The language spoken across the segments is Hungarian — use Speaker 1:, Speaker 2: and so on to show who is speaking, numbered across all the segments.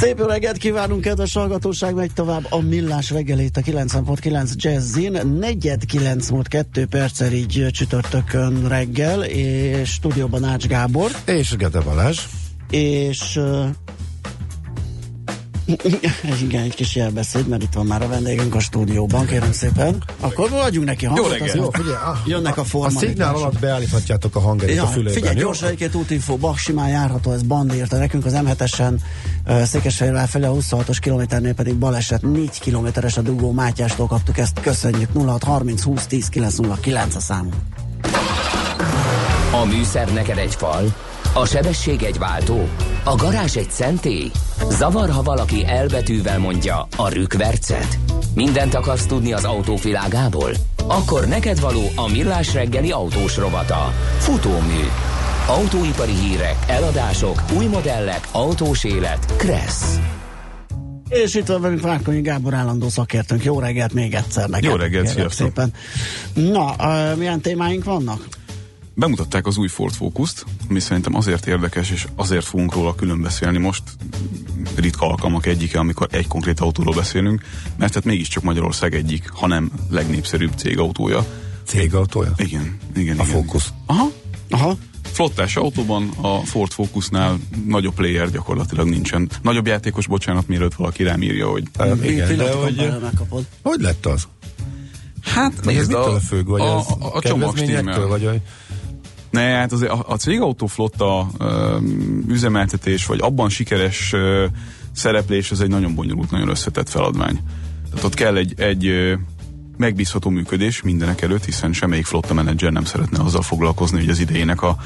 Speaker 1: Szép reggelt kívánunk, kedves hallgatóság, megy tovább a millás reggelét a 90.9 Jazzin. Negyed 9 múlt 2 perccel így csütörtökön reggel, és stúdióban Ács Gábor.
Speaker 2: És Gede Balázs.
Speaker 1: És igen, egy kis jelbeszéd, mert itt van már a vendégünk a stúdióban, kérem szépen. Akkor adjunk neki hangot.
Speaker 3: Jó reggel.
Speaker 1: Jó, figyelj, a, jönnek a
Speaker 2: A szignál alatt beállíthatjátok a hangerőt
Speaker 1: Ja,
Speaker 2: a fülében,
Speaker 1: figyelj, gyors egy-két útinfó, Bak simán járható, ez Band írta nekünk, az M7-esen uh, Székesfehérvár felé a 26-os kilométernél pedig baleset, 4 kilométeres a dugó Mátyástól kaptuk ezt, köszönjük, 0630 20 10 909 a számunk.
Speaker 4: A műszer neked egy fal, a sebesség egy váltó, a garázs egy szentély. Zavar, ha valaki elbetűvel mondja a rükvercet. Mindent akarsz tudni az autóvilágából? Akkor neked való a millás reggeli autós rovata. Futómű. Autóipari hírek, eladások, új modellek, autós élet. Kressz.
Speaker 1: És itt van velünk Várkonyi Gábor állandó szakértőnk. Jó reggelt még egyszer neked.
Speaker 3: Jó reggelt, sziasztok.
Speaker 1: szépen. Na, uh, milyen témáink vannak?
Speaker 3: Bemutatták az új Ford Focus-t, ami szerintem azért érdekes, és azért fogunk róla külön beszélni most, ritka alkalmak egyike, amikor egy konkrét autóról beszélünk, mert hát mégiscsak Magyarország egyik, hanem legnépszerűbb cégautója.
Speaker 2: Cégautója?
Speaker 3: Igen, igen,
Speaker 2: A
Speaker 3: igen.
Speaker 2: Focus.
Speaker 3: Aha,
Speaker 1: Aha,
Speaker 3: flottás autóban a Ford Focusnál nagyobb player gyakorlatilag nincsen. Nagyobb játékos, bocsánat, mielőtt valaki rám írja, hogy
Speaker 2: Uh, igen, de hogy, hogy lett az?
Speaker 3: hát
Speaker 2: Vagy ez mitől függ? Vagy
Speaker 3: a,
Speaker 2: ez
Speaker 3: a, a
Speaker 2: kedvezményektől?
Speaker 3: csomagstimmel.
Speaker 2: Vagy a,
Speaker 3: Ne, hát azért a, a cégautó flotta ö, üzemeltetés, vagy abban sikeres ö, szereplés, ez egy nagyon bonyolult, nagyon összetett feladvány. Tehát ott kell egy, egy ö, megbízható működés mindenek előtt, hiszen semmelyik flotta menedzser nem szeretne azzal foglalkozni, hogy az idejének a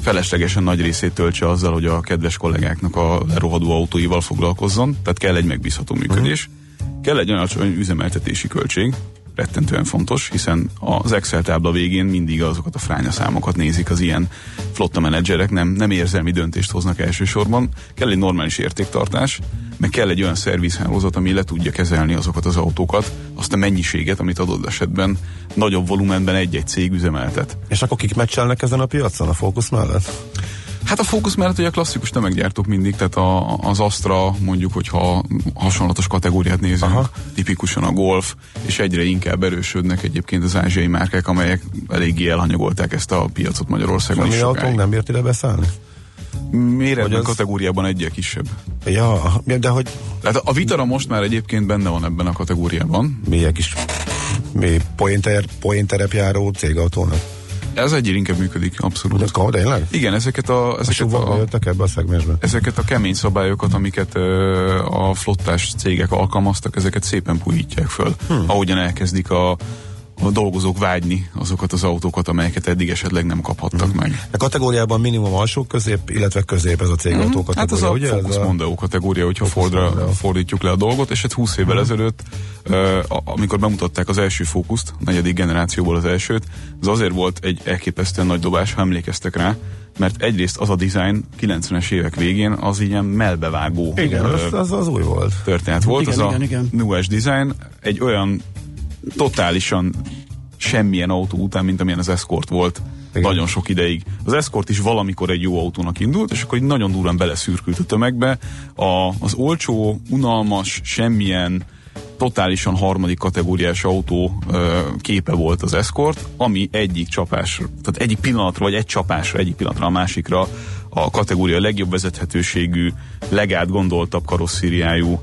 Speaker 3: feleslegesen nagy részét töltse azzal, hogy a kedves kollégáknak a lerohadó autóival foglalkozzon, tehát kell egy megbízható működés. Uh-huh. Kell egy alacsony üzemeltetési költség, rettentően fontos, hiszen az Excel tábla végén mindig azokat a fránya számokat nézik az ilyen flotta menedzserek, nem, nem érzelmi döntést hoznak elsősorban. Kell egy normális értéktartás, meg kell egy olyan szervizhálózat, ami le tudja kezelni azokat az autókat, azt a mennyiséget, amit adott esetben nagyobb volumenben egy-egy cég üzemeltet.
Speaker 2: és akkor kik meccselnek ezen a piacon a Focus mellett?
Speaker 3: Hát a fókusz mellett ugye a klasszikus tömeggyártók mindig, tehát a, az Astra mondjuk, hogyha hasonlatos kategóriát nézünk, Aha. tipikusan a Golf, és egyre inkább erősödnek egyébként az ázsiai márkák, amelyek eléggé elhanyagolták ezt a piacot Magyarországon
Speaker 2: A
Speaker 3: is
Speaker 2: mi nem bírt ide beszállni?
Speaker 3: Méretben
Speaker 2: Hogy az-
Speaker 3: kategóriában egyel kisebb.
Speaker 2: Ja, de hogy
Speaker 3: Tehát a Vitara most már egyébként benne van ebben a kategóriában.
Speaker 2: mélyek is mi pointer, pointerepjáró cégautónak?
Speaker 3: Ez egyre inkább működik, abszolút.
Speaker 2: ez komoly, tényleg?
Speaker 3: Igen, ezeket a,
Speaker 2: A
Speaker 3: ezeket
Speaker 2: suvakba
Speaker 3: a,
Speaker 2: jöttek ebbe a szegmensbe?
Speaker 3: ezeket a kemény szabályokat, amiket a flottás cégek alkalmaztak, ezeket szépen puhítják föl. Hmm. Ahogyan elkezdik a, a dolgozók vágyni azokat az autókat, amelyeket eddig esetleg nem kaphattak hmm. meg.
Speaker 2: A kategóriában minimum alsó közép, illetve közép ez a cégautó
Speaker 3: Hát
Speaker 2: kategória,
Speaker 3: ez a
Speaker 2: ugye?
Speaker 3: Focus
Speaker 2: a...
Speaker 3: Mondeo kategória, hogyha Fordra
Speaker 2: Mondeo.
Speaker 3: fordítjuk le a dolgot, és hát 20 évvel
Speaker 2: Mhm.
Speaker 3: ezelőtt, amikor bemutatták az első Focust, a negyedik generációból az elsőt, az azért volt egy elképesztően nagy dobás, ha emlékeztek rá, mert egyrészt az a design 90-es évek végén az ilyen melbevágó
Speaker 2: Igen,
Speaker 3: ö,
Speaker 2: az, az, az új volt.
Speaker 3: történet volt,
Speaker 1: Igen,
Speaker 3: az
Speaker 1: igen,
Speaker 3: a
Speaker 1: igen.
Speaker 3: Nues design, egy olyan totálisan semmilyen autó után, mint amilyen az Escort volt
Speaker 2: Igen.
Speaker 3: nagyon sok ideig. Az Escort is valamikor egy jó autónak indult, és akkor így nagyon durán beleszürkült a tömegbe. A, az olcsó, unalmas, semmilyen totálisan harmadik kategóriás autó ö, képe volt az Escort, ami egyik csapás, tehát egyik pillanatra, vagy egy csapásra, egyik pillanatra a másikra a kategória legjobb vezethetőségű, legátgondoltabb karosszériájú,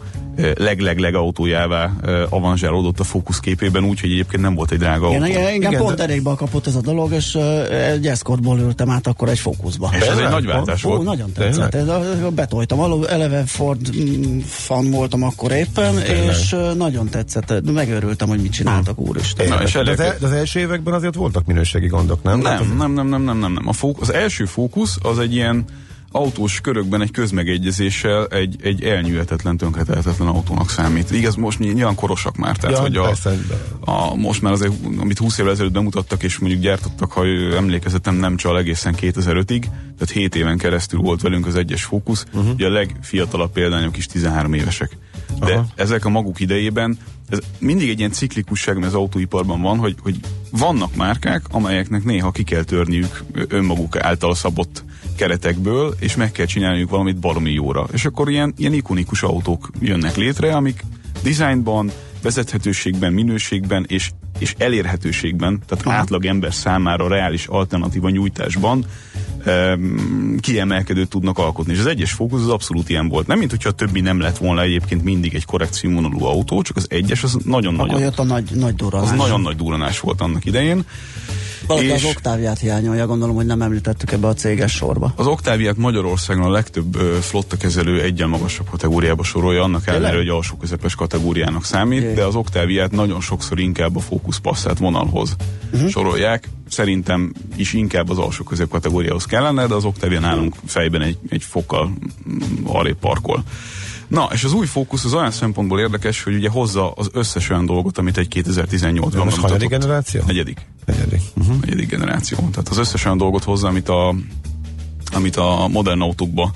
Speaker 3: leg-leg-leg autójává avanzsálódott a Focus képében, úgyhogy egyébként nem volt egy drága
Speaker 1: Igen,
Speaker 3: autó.
Speaker 1: igen, engem
Speaker 2: Igen,
Speaker 1: pont
Speaker 2: de-
Speaker 1: elégbe kapott ez a dolog, és egy eszkortból ültem át akkor egy fókuszba.
Speaker 3: És ez egy nagy váltás
Speaker 1: Ó,
Speaker 3: volt.
Speaker 1: nagyon tetszett. Ez, betoltam. Alul, eleve Ford mm, fan voltam akkor éppen,
Speaker 2: Tényleg?
Speaker 1: és nagyon tetszett. Megörültem, hogy mit csináltak, úristen.
Speaker 3: Na, és
Speaker 2: de, az,
Speaker 3: elég-
Speaker 2: el- de az első években azért voltak minőségi gondok, nem? Hát az-
Speaker 3: Nem, nem, nem, nem, nem, nem, nem. A fók, az első fókusz az egy ilyen autós körökben egy közmegegyezéssel egy, egy elnyűhetetlen, tönkretehetetlen autónak számít. Igaz, most nyilván korosak már, tehát
Speaker 2: Ja,
Speaker 3: hogy a,
Speaker 2: persze.
Speaker 3: a, most már azért, amit 20 évvel ezelőtt bemutattak, és mondjuk gyártottak, ha emlékezetem nem csal egészen 2005-ig, tehát 7 éven keresztül volt velünk az egyes fókusz, uh-huh. ugye a legfiatalabb példányok is 13 évesek. De
Speaker 2: Aha.
Speaker 3: Ezek a maguk idejében, ez mindig egy ilyen ciklikusság, ami az autóiparban van, hogy, hogy vannak márkák, amelyeknek néha ki kell törniük önmaguk által szabott keretekből, és meg kell csinálniuk valamit baromi jóra. És akkor ilyen, ilyen ikonikus autók jönnek létre, amik dizájnban, vezethetőségben, minőségben és, és elérhetőségben, tehát Aha. átlag ember számára reális alternatíva nyújtásban um, kiemelkedőt tudnak alkotni. És az egyes fókusz az abszolút ilyen volt. Nem, mint hogyha a többi nem lett volna egyébként mindig egy korrekt színvonalú autó, csak az egyes az
Speaker 1: Akkor
Speaker 3: nagyon-nagyon
Speaker 1: jött a nagy, nagy durranás.
Speaker 3: az nagyon nagy duranás volt annak idején.
Speaker 1: Valaki az
Speaker 3: és-
Speaker 1: oktáviát hiányolja, gondolom, hogy nem említettük ebbe a céges sorba.
Speaker 3: Az Oktáviát Magyarországon a legtöbb ö, flotta kezelő egyen magasabb kategóriába sorolja, annak ellenére, hogy alsó közepes kategóriának számít,
Speaker 1: Jé.
Speaker 3: de az Oktáviát nagyon sokszor inkább a Focus Passat vonalhoz uh-huh. sorolják. Szerintem is inkább az alsó közép kategóriához kellene, de az Octavia nálunk fejben egy, egy fokkal arrébb parkol. Na, és az új fókusz az olyan szempontból érdekes, hogy ugye hozza az összes olyan dolgot, amit egy 2018-ban
Speaker 2: Most hanyadik generáció?
Speaker 3: Negyedik
Speaker 2: Negyedik. Uh-huh.
Speaker 3: negyedik generáció. Tehát az összes olyan dolgot hozza, amit a, amit a modern autókba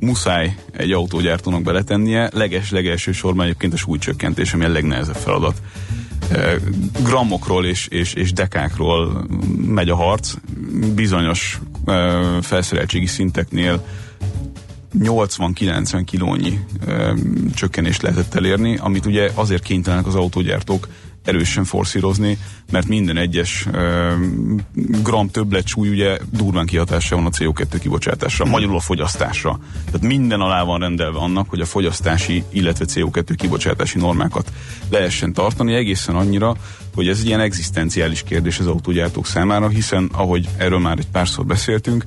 Speaker 3: muszáj egy autógyártónak beletennie. Leges-legelső sorban egyébként a súlycsökkentés, ami a legnehezebb feladat. Grammokról és, és, és dekákról megy a harc. Bizonyos felszereltségi szinteknél 80-90 kilónyi ö, csökkenést lehetett elérni, amit ugye azért kénytelenek az autógyártók erősen forszírozni, mert minden egyes ö, gram többlet súly ugye durván kihatása van a CO2 kibocsátásra, magyarul a fogyasztásra. Tehát minden alá van rendelve annak, hogy a fogyasztási, illetve CO2 kibocsátási normákat lehessen tartani, egészen annyira, hogy ez egy ilyen egzisztenciális kérdés az autógyártók számára, hiszen ahogy erről már egy párszor beszéltünk,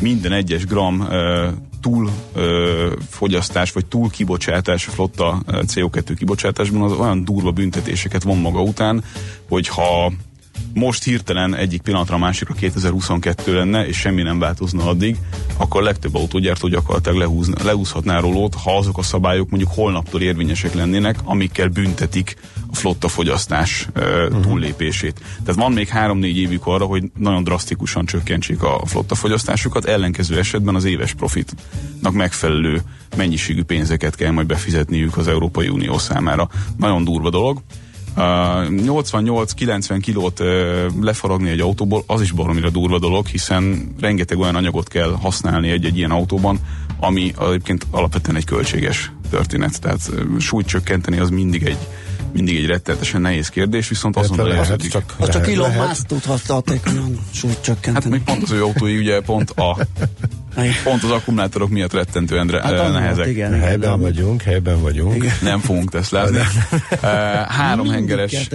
Speaker 3: minden egyes gram ö, túl ö, fogyasztás, vagy túl kibocsátás, flotta ö, CO2 kibocsátásban az olyan durva büntetéseket von maga után, hogy ha most hirtelen egyik pillanatra a másikra 2022 lenne, és semmi nem változna addig, akkor a legtöbb autógyártó gyakorlatilag lehúzna, lehúzhatná rólót, ha azok a szabályok mondjuk holnaptól érvényesek lennének, amikkel büntetik a flotta fogyasztás uh, túllépését. Tehát van még 3-4 évük arra, hogy nagyon drasztikusan csökkentsék a flotta fogyasztásukat, ellenkező esetben az éves profitnak megfelelő mennyiségű pénzeket kell majd befizetniük az Európai Unió számára. Nagyon durva dolog. Uh, 88-90 kilót uh, lefaragni egy autóból, az is baromira durva dolog, hiszen rengeteg olyan anyagot kell használni egy-egy ilyen autóban, ami egyébként alapvetően egy költséges történet. Tehát uh, súlyt csökkenteni az mindig egy mindig egy rettenetesen nehéz kérdés, viszont azon
Speaker 2: Érted, lehet,
Speaker 3: lehet,
Speaker 2: csak,
Speaker 1: Az csak
Speaker 2: lehet,
Speaker 1: Elon. Musk tudhatta hatékonyan súlyt
Speaker 3: Hát
Speaker 1: csökkenteni.
Speaker 3: még pont az ő autói ugye pont a pont az akkumulátorok miatt rettentően re,
Speaker 1: Hát
Speaker 3: nehezek.
Speaker 1: igen, igen,
Speaker 2: Helyben
Speaker 1: de-
Speaker 2: vagyunk, helyben vagyunk.
Speaker 1: Igen.
Speaker 3: Nem fogunk teszlázni. Három hengeres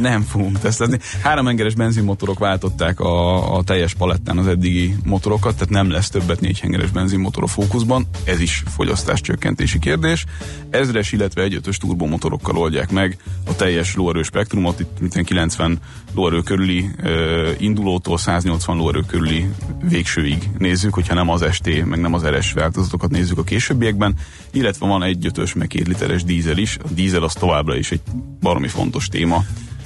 Speaker 3: nem fogunk tesztelezni. Három hengeres benzinmotorok váltották a, a teljes palettán az eddigi motorokat, tehát nem lesz többet négy hengeres benzinmotor a fókuszban. Ez is fogyasztás csökkentési kérdés. Ezres, illetve egyötös turbomotorokkal oldják meg a teljes lóerő spektrumot, itt mint 90 lóerő körüli uh, indulótól 180 lóerő körüli végsőig nézzük, hogyha nem az ST, meg nem az RS változatokat nézzük a későbbiekben, illetve van egy ötös, meg két literes dízel is. A dízel az továbbra is egy baromi fontos téma.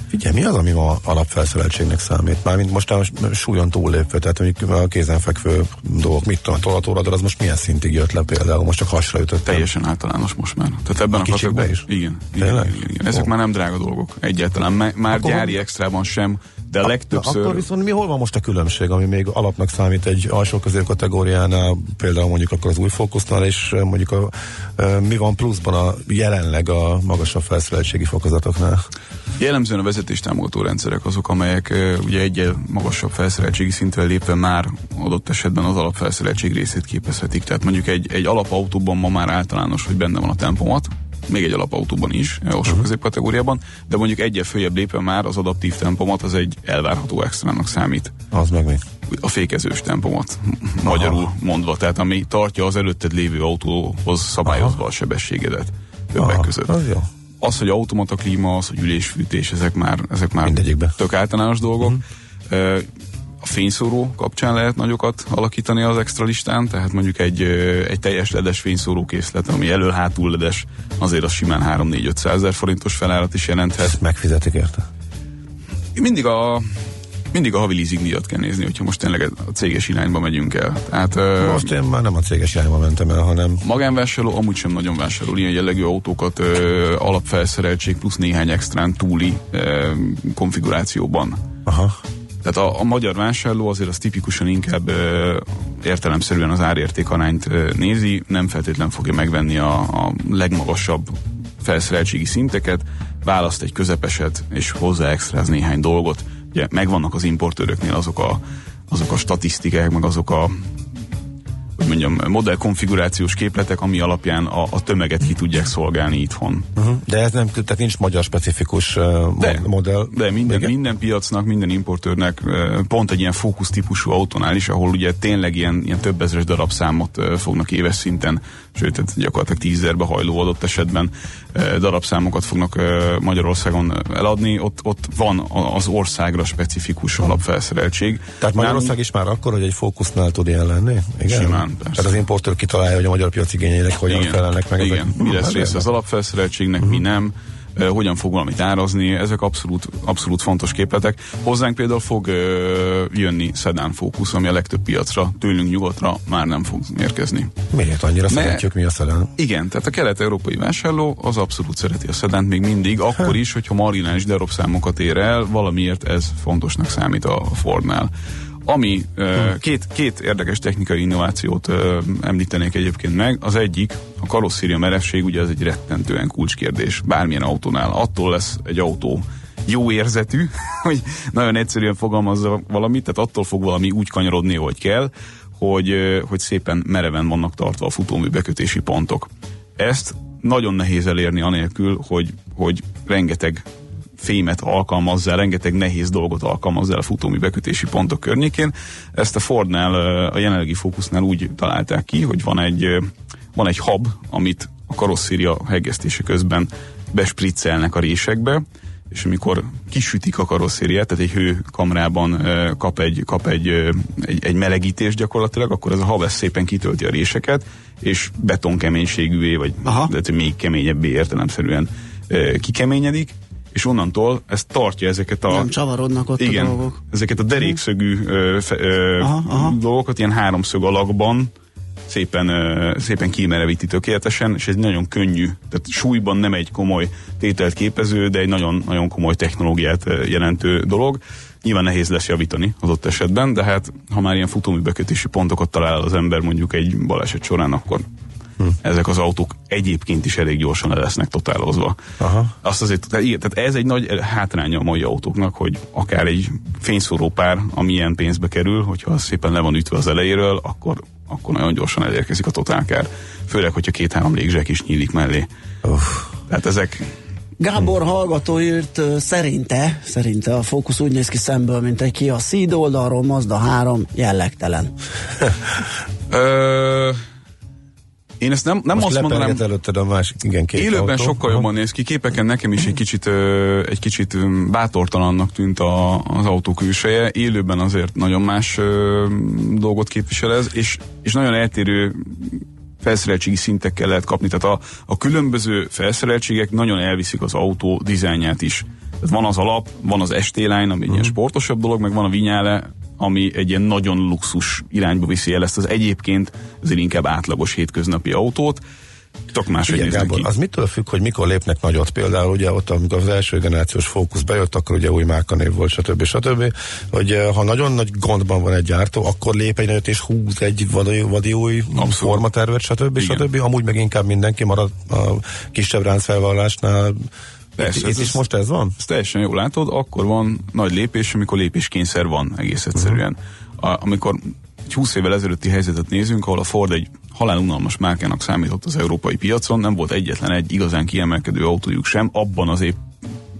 Speaker 2: Figyelj, mi az, ami ma alapfelszereltségnek számít? Mármint most a súlyon túllépve, tehát mondjuk a kézenfekvő dolgok, mit tudom, a tolatóradar, az most milyen szintig jött le például? Most csak hasra ütött.
Speaker 3: Teljesen általános most már. Tehát ebben
Speaker 2: A
Speaker 3: a,
Speaker 2: kicsikbe
Speaker 3: kategóri-
Speaker 2: is?
Speaker 3: Igen. igen,
Speaker 2: Tényleg?
Speaker 3: igen, igen. Ezek
Speaker 2: Ó.
Speaker 3: már nem drága dolgok. Egyáltalán. Már, már
Speaker 2: Akkor-
Speaker 3: gyári extrában sem, de
Speaker 2: Na,
Speaker 3: legtöbbször...
Speaker 2: akkor viszont mi hol van most a különbség, ami még alapnak számít egy alsó középkategóriánál, például mondjuk akkor az új fókusznál, és mondjuk a, mi van pluszban a jelenleg a magasabb felszereltségi fokozatoknál?
Speaker 3: Jellemzően a vezetéstámogató rendszerek azok, amelyek ugye egyel magasabb felszereltségi szintre lépve már adott esetben az alapfelszereltség részét képezhetik. Tehát mondjuk egy, egy alapautóban ma már általános, hogy benne van a tempomat, még egy alapautóban is, alsó uh-huh. középkategóriában, de mondjuk egyel följebb lépve már az adaptív tempomat az egy elvárható extrának számít.
Speaker 2: Az meg mi?
Speaker 3: a fékezős tempomat, magyarul Aha. mondva, tehát ami tartja az előtted lévő autóhoz szabályozva Aha. a sebességedet többek
Speaker 2: Aha,
Speaker 3: között.
Speaker 2: Az jó.
Speaker 3: Az, hogy automata klíma, az, hogy ülésfűtés, ezek már, ezek már
Speaker 2: Mindegyikbe.
Speaker 3: tök általános dolgok. Uh-huh. A fényszóró kapcsán lehet nagyokat alakítani az extra listán, tehát mondjuk egy, egy teljes ledes fényszóró készlet, ami elől-hátul ledes, azért az simán 3-4-500 ezer forintos felárat is jelenthet. Ezt
Speaker 2: megfizetik érte?
Speaker 3: Mindig a mindig a havi leasing díjat kell nézni, hogyha most tényleg a céges irányba megyünk el.
Speaker 2: Tehát, most én már nem a céges irányba mentem el, hanem...
Speaker 3: Magánvásárló amúgy sem nagyon vásárol ilyen jellegű autókat ö, alapfelszereltség plusz néhány extrán túli ö, konfigurációban.
Speaker 2: Aha.
Speaker 3: Tehát a, a magyar vásárló azért az tipikusan inkább ö, értelemszerűen az árértékarányt ö, nézi, nem feltétlen fogja megvenni a, a legmagasabb felszereltségi szinteket, választ egy közepeset, és hozzá extráz néhány dolgot. Ugye megvannak az importőröknél azok a, azok a statisztikák, meg azok a mondjam, modell konfigurációs képletek, ami alapján a, a tömeget ki tudják szolgálni itthon.
Speaker 2: Uh-huh. De ez nem, tehát nincs magyar specifikus uh, de, modell?
Speaker 3: De minden, minden piacnak, minden importőrnek uh, pont egy ilyen fókusz típusú autónál is, ahol ugye tényleg ilyen, ilyen több ezeres darabszámot uh, fognak éves szinten, sőt, tehát gyakorlatilag tízezerbe hajló adott esetben uh, darabszámokat fognak uh, Magyarországon eladni, ott, ott van az országra specifikus alapfelszereltség.
Speaker 2: Tehát Magyarország Nem, is már akkor, hogy egy fókusznál tud ilyen lenni?
Speaker 3: Igen? Simán
Speaker 2: persze. Tehát az importőr kitalálja, hogy a magyar piac igényeinek hogyan igen, felelnek meg.
Speaker 3: Igen, ezek. mi lesz része az alapfelszereltségnek, uh-huh. mi nem hogyan fog valamit árazni, ezek abszolút, abszolút fontos képletek. Hozzánk például fog ö, jönni Sedan Focus, ami a legtöbb piacra, tőlünk nyugatra már nem fog érkezni.
Speaker 2: Miért annyira Mert, szeretjük mi a Sedan?
Speaker 3: Igen, tehát a kelet-európai vásárló az abszolút szereti a Sedan még mindig, akkor ha. is, hogyha marginális darabszámokat ér el, valamiért ez fontosnak számít a Fordnál. Ami uh, két, két érdekes technikai innovációt említenék egyébként meg. Az egyik, a karosszéria merevség, ugye ez egy rettentően kulcskérdés bármilyen autónál. Attól lesz egy autó jó érzetű, hogy nagyon egyszerűen fogalmazza valamit, tehát attól fog valami úgy kanyarodni, hogy kell, hogy, hogy szépen mereven vannak tartva a futómű bekötési pontok. Ezt nagyon nehéz elérni anélkül, hogy, hogy rengeteg fémet alkalmazzál, rengeteg nehéz dolgot alkalmazzál a futómű bekötési pontok környékén. Ezt a Fordnál, a jelenlegi fókusznál úgy találták ki, hogy van egy, van egy hab, amit a karosszéria hegesztése közben bespriccelnek a résekbe, és amikor kisütik a karosszériát, tehát egy hőkamrában kap, egy, kap egy, egy, egy melegítést gyakorlatilag, akkor ez a hab szépen kitölti a réseket, és betonkeménységűvé, vagy Aha. de még keményebbé értelemszerűen kikeményedik, és onnantól ez tartja ezeket a...
Speaker 1: Nem csavarodnak ott
Speaker 3: igen,
Speaker 1: a dolgok.
Speaker 3: ezeket a derékszögű ö, fe, ö, aha, aha. dolgokat ilyen háromszög alakban szépen, ö, szépen kimerevíti tökéletesen, és ez nagyon könnyű, tehát súlyban nem egy komoly tételt képező, de egy nagyon, nagyon komoly technológiát jelentő dolog. Nyilván nehéz lesz javítani az ott esetben, de hát ha már ilyen futóműbekötési pontokat talál az ember mondjuk egy baleset során, akkor Hm. Ezek az autók egyébként is elég gyorsan le lesznek totálozva.
Speaker 2: Aha.
Speaker 3: Azt azért, tehát ez egy nagy hátránya a mai autóknak, hogy akár egy fényszóró pár, ami ilyen pénzbe kerül, hogyha szépen le van ütve az elejéről, akkor, akkor nagyon gyorsan elérkezik a totálkár. Főleg, hogyha két-három légzsek is nyílik mellé.
Speaker 2: Uff.
Speaker 3: Tehát ezek
Speaker 1: Gábor hallgató írt szerinte, szerinte a fókusz úgy néz ki szemből, mint egy ki a Seed oldalról, Mazda 3 jellegtelen.
Speaker 3: Ö, én ezt nem, nem
Speaker 2: Most
Speaker 3: azt mondanám...
Speaker 2: előtted a másik, igen, két
Speaker 3: Élőben
Speaker 2: autó.
Speaker 3: sokkal jobban néz ki, képeken nekem is egy kicsit, egy kicsit bátortalannak tűnt a, az autó külseje, élőben azért nagyon más dolgot képvisel ez, és, és nagyon eltérő felszereltségi szintekkel lehet kapni. Tehát a, a különböző felszereltségek nagyon elviszik az autó dizájnját is. Tehát van az alap, van az ST-line, ami egy uh-huh. ilyen mhm. sportosabb dolog, meg van a vinyále, ami egy ilyen nagyon luxus irányba viszi el ezt az egyébként azért inkább átlagos hétköznapi autót. Tök máshogy Igen, Gábor,
Speaker 2: ki. az mitől függ, hogy mikor lépnek nagyot? Például ugye ott, amikor az első generációs fókusz bejött, akkor ugye új márkanév volt, stb. stb. Hogy eh, ha nagyon nagy gondban van egy gyártó, akkor lép egy nagyot és húz egy vadi, vadi új Abszolút. formatervet, stb. Igen. stb. Amúgy meg inkább mindenki marad a kisebb ráncfelvallásnál
Speaker 3: Persze,
Speaker 2: itt, itt is most ez van?
Speaker 3: Ez teljesen jól látod, akkor van nagy lépés, amikor lépéskényszer van egész egyszerűen. Uh-huh. A, amikor egy 20 évvel ezelőtti helyzetet nézünk, ahol a Ford egy halálunalmas márkának számított az európai piacon, nem volt egyetlen egy igazán kiemelkedő autójuk sem, abban az épp,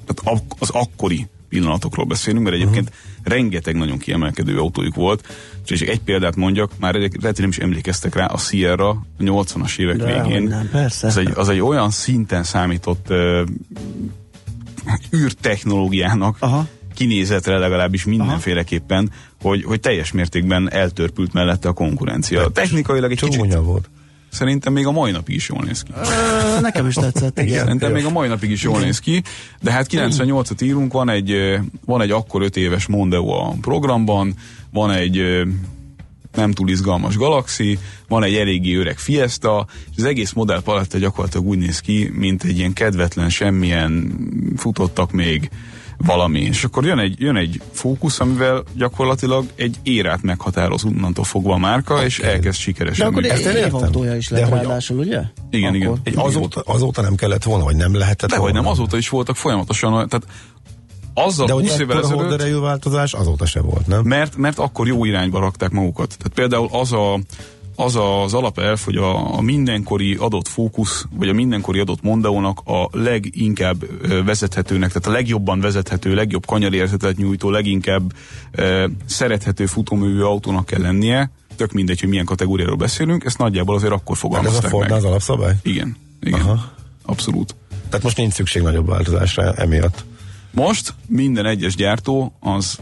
Speaker 3: tehát az akkori pillanatokról beszélünk, mert egyébként uh-huh. rengeteg nagyon kiemelkedő autójuk volt, és csak egy példát mondjak, már lehet, hogy nem is emlékeztek rá, a Sierra a 80-as évek De, végén.
Speaker 1: Nem, persze.
Speaker 3: Az egy, az egy olyan szinten számított uh, űrtechnológiának,
Speaker 1: Aha
Speaker 3: kinézetre legalábbis mindenféleképpen, hogy, hogy teljes mértékben eltörpült mellette a konkurencia. Technikailag egy
Speaker 2: Csúnya
Speaker 3: kicsit
Speaker 2: volt.
Speaker 3: Szerintem még a mai napig is jól néz ki.
Speaker 1: Ö, Nekem is tetszett, igen.
Speaker 3: Szerintem még a mai napig is jól néz ki, de hát 98-at írunk, van egy, van egy akkor 5 éves Mondeo a programban, van egy nem túl izgalmas Galaxy, van egy eléggé öreg Fiesta, és az egész modell paletta gyakorlatilag úgy néz ki, mint egy ilyen kedvetlen, semmilyen futottak még valami. És akkor jön egy, jön egy fókusz, amivel gyakorlatilag egy érát meghatároz onnantól fogva a márka, és elkezd
Speaker 1: De
Speaker 3: sikeresen
Speaker 1: akkor
Speaker 3: működni.
Speaker 1: egy
Speaker 2: értem.
Speaker 1: évautója is
Speaker 2: De
Speaker 1: lett
Speaker 2: hogy
Speaker 1: ráadásul, ugye?
Speaker 3: Igen, igen.
Speaker 2: Egy azóta, azóta nem kellett volna, vagy nem lehetett
Speaker 3: De hogy
Speaker 2: volna.
Speaker 3: nem, azóta is voltak folyamatosan, tehát azzal
Speaker 2: De hogy
Speaker 3: 20 évvel ezelőtt,
Speaker 2: horderejű változás azóta se volt, nem?
Speaker 3: mert, mert akkor jó irányba rakták magukat. Tehát például az a, az az alapelv, hogy a, a mindenkori adott fókusz, vagy a mindenkori adott Mondeónak a leginkább vezethetőnek, tehát a legjobban vezethető, legjobb kanyarérzetet nyújtó, leginkább ö, szerethető futóművű autónak kell lennie, tök mindegy, hogy milyen kategóriáról beszélünk, ezt nagyjából azért akkor
Speaker 2: Hát ez a
Speaker 3: fogalmazták
Speaker 2: Ford az alapszabály?
Speaker 3: Igen, igen.
Speaker 2: Aha.
Speaker 3: Abszolút.
Speaker 2: Tehát most nincs szükség nagyobb változásra emiatt.
Speaker 3: Most minden egyes gyártó az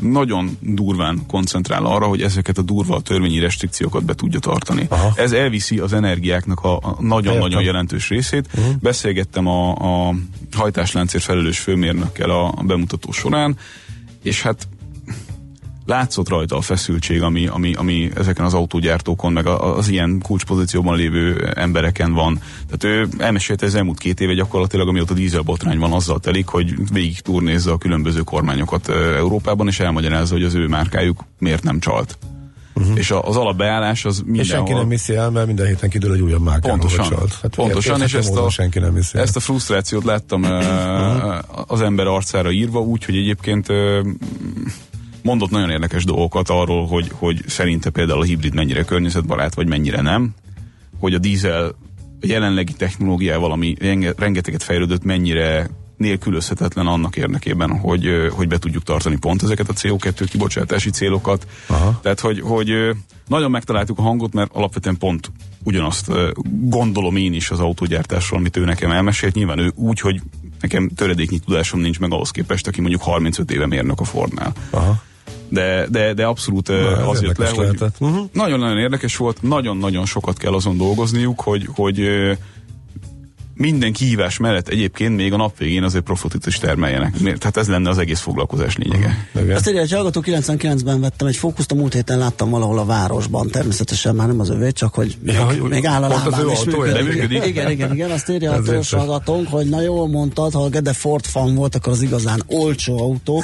Speaker 3: nagyon durván koncentrál arra, hogy ezeket a durva törvényi restrikciókat be tudja tartani.
Speaker 2: Aha.
Speaker 3: Ez elviszi az energiáknak a, nagyon-nagyon jelentős részét. Uh-huh. Beszélgettem a, a hajtásláncért felelős főmérnökkel a, a bemutató során, és hát látszott rajta a feszültség, ami, ami, ami ezeken az autógyártókon, meg a- az ilyen kulcspozícióban lévő embereken van. Tehát ő elmesélte az elmúlt két éve gyakorlatilag, amióta dízelbotrány van, azzal telik, hogy végig turnézza a különböző kormányokat Európában, és elmagyarázza, hogy az ő márkájuk miért nem csalt. Uh-huh. És a, az alapbeállás az
Speaker 2: És senki
Speaker 3: mindenhol...
Speaker 2: nem hiszi el, mert minden héten kidől egy újabb márkáról
Speaker 3: Pontosan.
Speaker 2: Hát
Speaker 3: pontosan és
Speaker 2: érthető
Speaker 3: ezt a,
Speaker 2: senki nem hiszi el.
Speaker 3: ezt a frusztrációt láttam ö, az ember arcára írva, úgy, hogy egyébként mondott nagyon érdekes dolgokat arról, hogy, hogy szerinte például a hibrid mennyire környezetbarát, vagy mennyire nem, hogy a dízel a jelenlegi technológiával, ami renge- rengeteget fejlődött, mennyire nélkülözhetetlen annak érdekében, hogy, hogy be tudjuk tartani pont ezeket a CO2 kibocsátási célokat.
Speaker 2: Aha.
Speaker 3: Tehát, hogy, hogy nagyon megtaláltuk a hangot, mert alapvetően pont ugyanazt gondolom én is az autógyártásról, amit ő nekem elmesélt. Nyilván ő úgy, hogy nekem töredéknyi tudásom nincs meg ahhoz képest, aki mondjuk 35 éve mérnök a Fordnál.
Speaker 2: Aha.
Speaker 3: De, de, de abszolút
Speaker 2: Na,
Speaker 3: az jött le,
Speaker 2: érdekes
Speaker 3: hogy.
Speaker 2: Mhm.
Speaker 3: nagyon-nagyon érdekes volt, nagyon-nagyon sokat kell azon dolgozniuk, hogy, hogy minden kihívás mellett egyébként még a nap végén azért profitot is termeljenek. Tehát ez lenne az egész foglalkozás lényege.
Speaker 2: Igen.
Speaker 1: Azt írja, hogy hallgató 99-ben vettem egy fókuszt, a múlt héten láttam valahol a városban. Természetesen már nem az övé, csak hogy még,
Speaker 2: Ja, hogy
Speaker 1: még áll a lábán és működik.
Speaker 3: de működik.
Speaker 1: Igen, igen, igen, azt írja a törzs hallgatónk, hogy na jól mondtad, ha de Ford fan volt, akkor az igazán olcsó autó.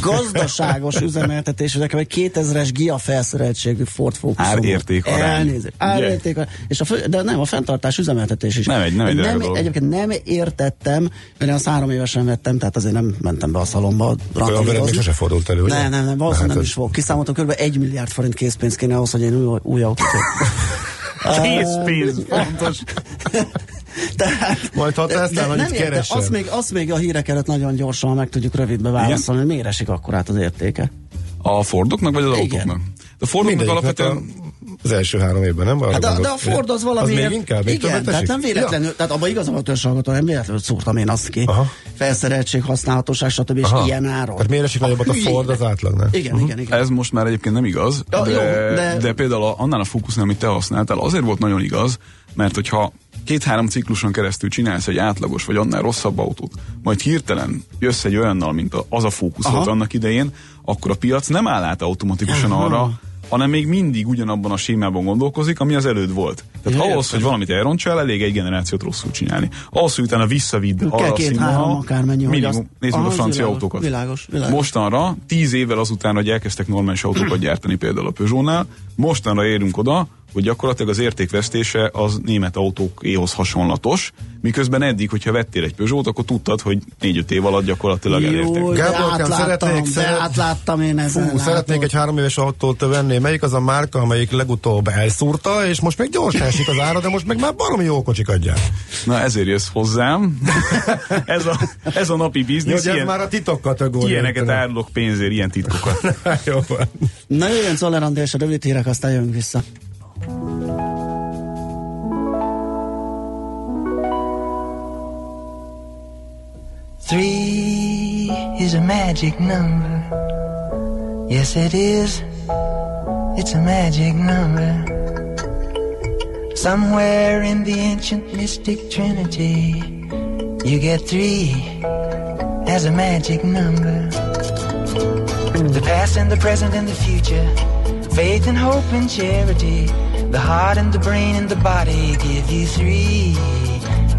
Speaker 1: Gazdaságos üzemeltetés, nekem egy 2000-es GIA felszereltségű Ford Focus.
Speaker 3: Árérték arány.
Speaker 1: Elnézést. Árérték arány. És a fő, de nem, a fenntartás üzemeltetés is.
Speaker 3: Nem egy- nem egy
Speaker 1: nem,
Speaker 3: dolog.
Speaker 1: Egyébként nem értettem, mert én azt három évesen vettem, tehát azért nem mentem be a szalomba
Speaker 2: Olyan veled még sose fordult elő, ugye?
Speaker 1: Nem, nem, nem, valószínűleg
Speaker 2: Hát
Speaker 1: nem is fog. Kiszámoltam, kb. 1 milliárd forint készpénz kéne ahhoz, hogy én új, új autót.
Speaker 3: Készpénz, fontos.
Speaker 1: Tehát,
Speaker 2: Majd ha
Speaker 1: de
Speaker 2: annyit
Speaker 1: nem értem,
Speaker 2: keresel.
Speaker 1: azt még, azt még a hírek előtt nagyon gyorsan meg tudjuk rövidbe válaszolni, hogy miért esik akkor át az értéke.
Speaker 3: A Fordoknak, vagy az
Speaker 1: Igen.
Speaker 3: autóknak? A Fordoknak
Speaker 2: Mindegyiknek
Speaker 3: alapvetően...
Speaker 2: a, az első három évben, nem? Arra
Speaker 1: Hát de, de a. Ford az valami.
Speaker 2: Az még inkább, még
Speaker 1: igen, tehát nem véletlenül, ja. tehát abban igazam a törzsalgató, nem véletlenül szúrtam én azt ki.
Speaker 2: Aha.
Speaker 1: Felszereltség, használhatóság, stb. és
Speaker 2: Aha.
Speaker 1: ilyen áron.
Speaker 2: Tehát miért esik nagyobbat a. Ford az átlagnál?
Speaker 1: Igen, igen, igen.
Speaker 3: Ez most már egyébként nem igaz,
Speaker 1: Ja,
Speaker 3: de,
Speaker 1: jó, de-
Speaker 3: de például a, annál a fókusznál, amit te használtál, azért volt nagyon igaz, mert hogyha két-három cikluson keresztül csinálsz egy átlagos, vagy annál rosszabb autót, majd hirtelen jössz egy olyannal, mint az a fókusz
Speaker 1: Aha.
Speaker 3: volt annak idején, akkor a piac nem áll át automatikusan arra, hanem még mindig ugyanabban a sémában gondolkozik, ami az előd volt. Tehát
Speaker 1: Ja,
Speaker 3: ahhoz,
Speaker 1: értem.
Speaker 3: hogy valamit elrontsál, elég egy generációt rosszul csinálni. Ahhoz, hogy utána visszavidd arra a színvonal,
Speaker 1: akármennyi, hogy
Speaker 3: minimum,
Speaker 1: azt-
Speaker 3: nézd meg a francia
Speaker 1: világos,
Speaker 3: autókat.
Speaker 1: világos, világos.
Speaker 3: Mostanra, tíz évvel azután, hogy elkezdtek normális autókat gyártani például a Peugeotnál, mostanra érünk oda, hogy gyakorlatilag az értékvesztése az német autókéhoz hasonlatos, miközben eddig, hogyha vettél egy Peugeot, akkor tudtad, hogy négy-öt év alatt gyakorlatilag elérték.
Speaker 1: Jó, átláttam,
Speaker 2: szeretnék-
Speaker 1: de
Speaker 2: szeret-
Speaker 1: átláttam én ezen.
Speaker 2: Fú, szeretnék egy három éves autót venni. Melyik az a márka, amelyik legutóbb elszúrta, és most még gyorsan esik az ára, de most meg már baromi jó kocsik adják.
Speaker 3: Na ezért jössz hozzám. ez, a, ez a napi
Speaker 2: Jó,
Speaker 3: biznisz.
Speaker 2: ez
Speaker 3: Ilyen,
Speaker 2: már a titok kategória.
Speaker 3: ilyeneket árulok pénzért, ilyen titkokat.
Speaker 2: Jó van.
Speaker 1: Na jöjjön Czoller Andi és a rövid hírek, aztán jövünk vissza. Three
Speaker 5: is a magic number. Yes, it is. It's a magic number. Somewhere in the ancient mystic trinity, you get three as a magic number. The past and the present and the future, faith and hope and charity, the heart and the brain and the body give you three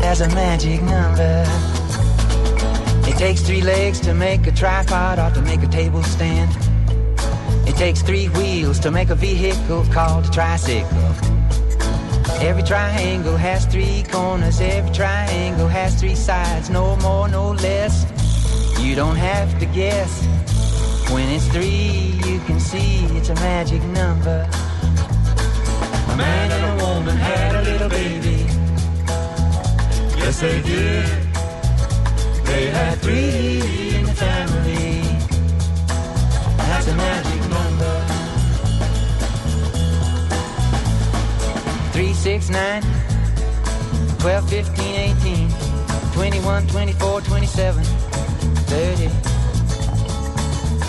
Speaker 5: as a magic number. It takes three legs to make a tripod or to make a table stand. It takes three wheels to make a vehicle called a tricycle. Every triangle has three corners, every triangle has three sides, no more, no less. You don't have to guess. When it's three, you can see it's a magic number. A man and a woman had a little baby. Yes, they did. They had three in the family. That's a magic number. Three, six, nine, 12, 15, 18, 21, 24, 27, 30.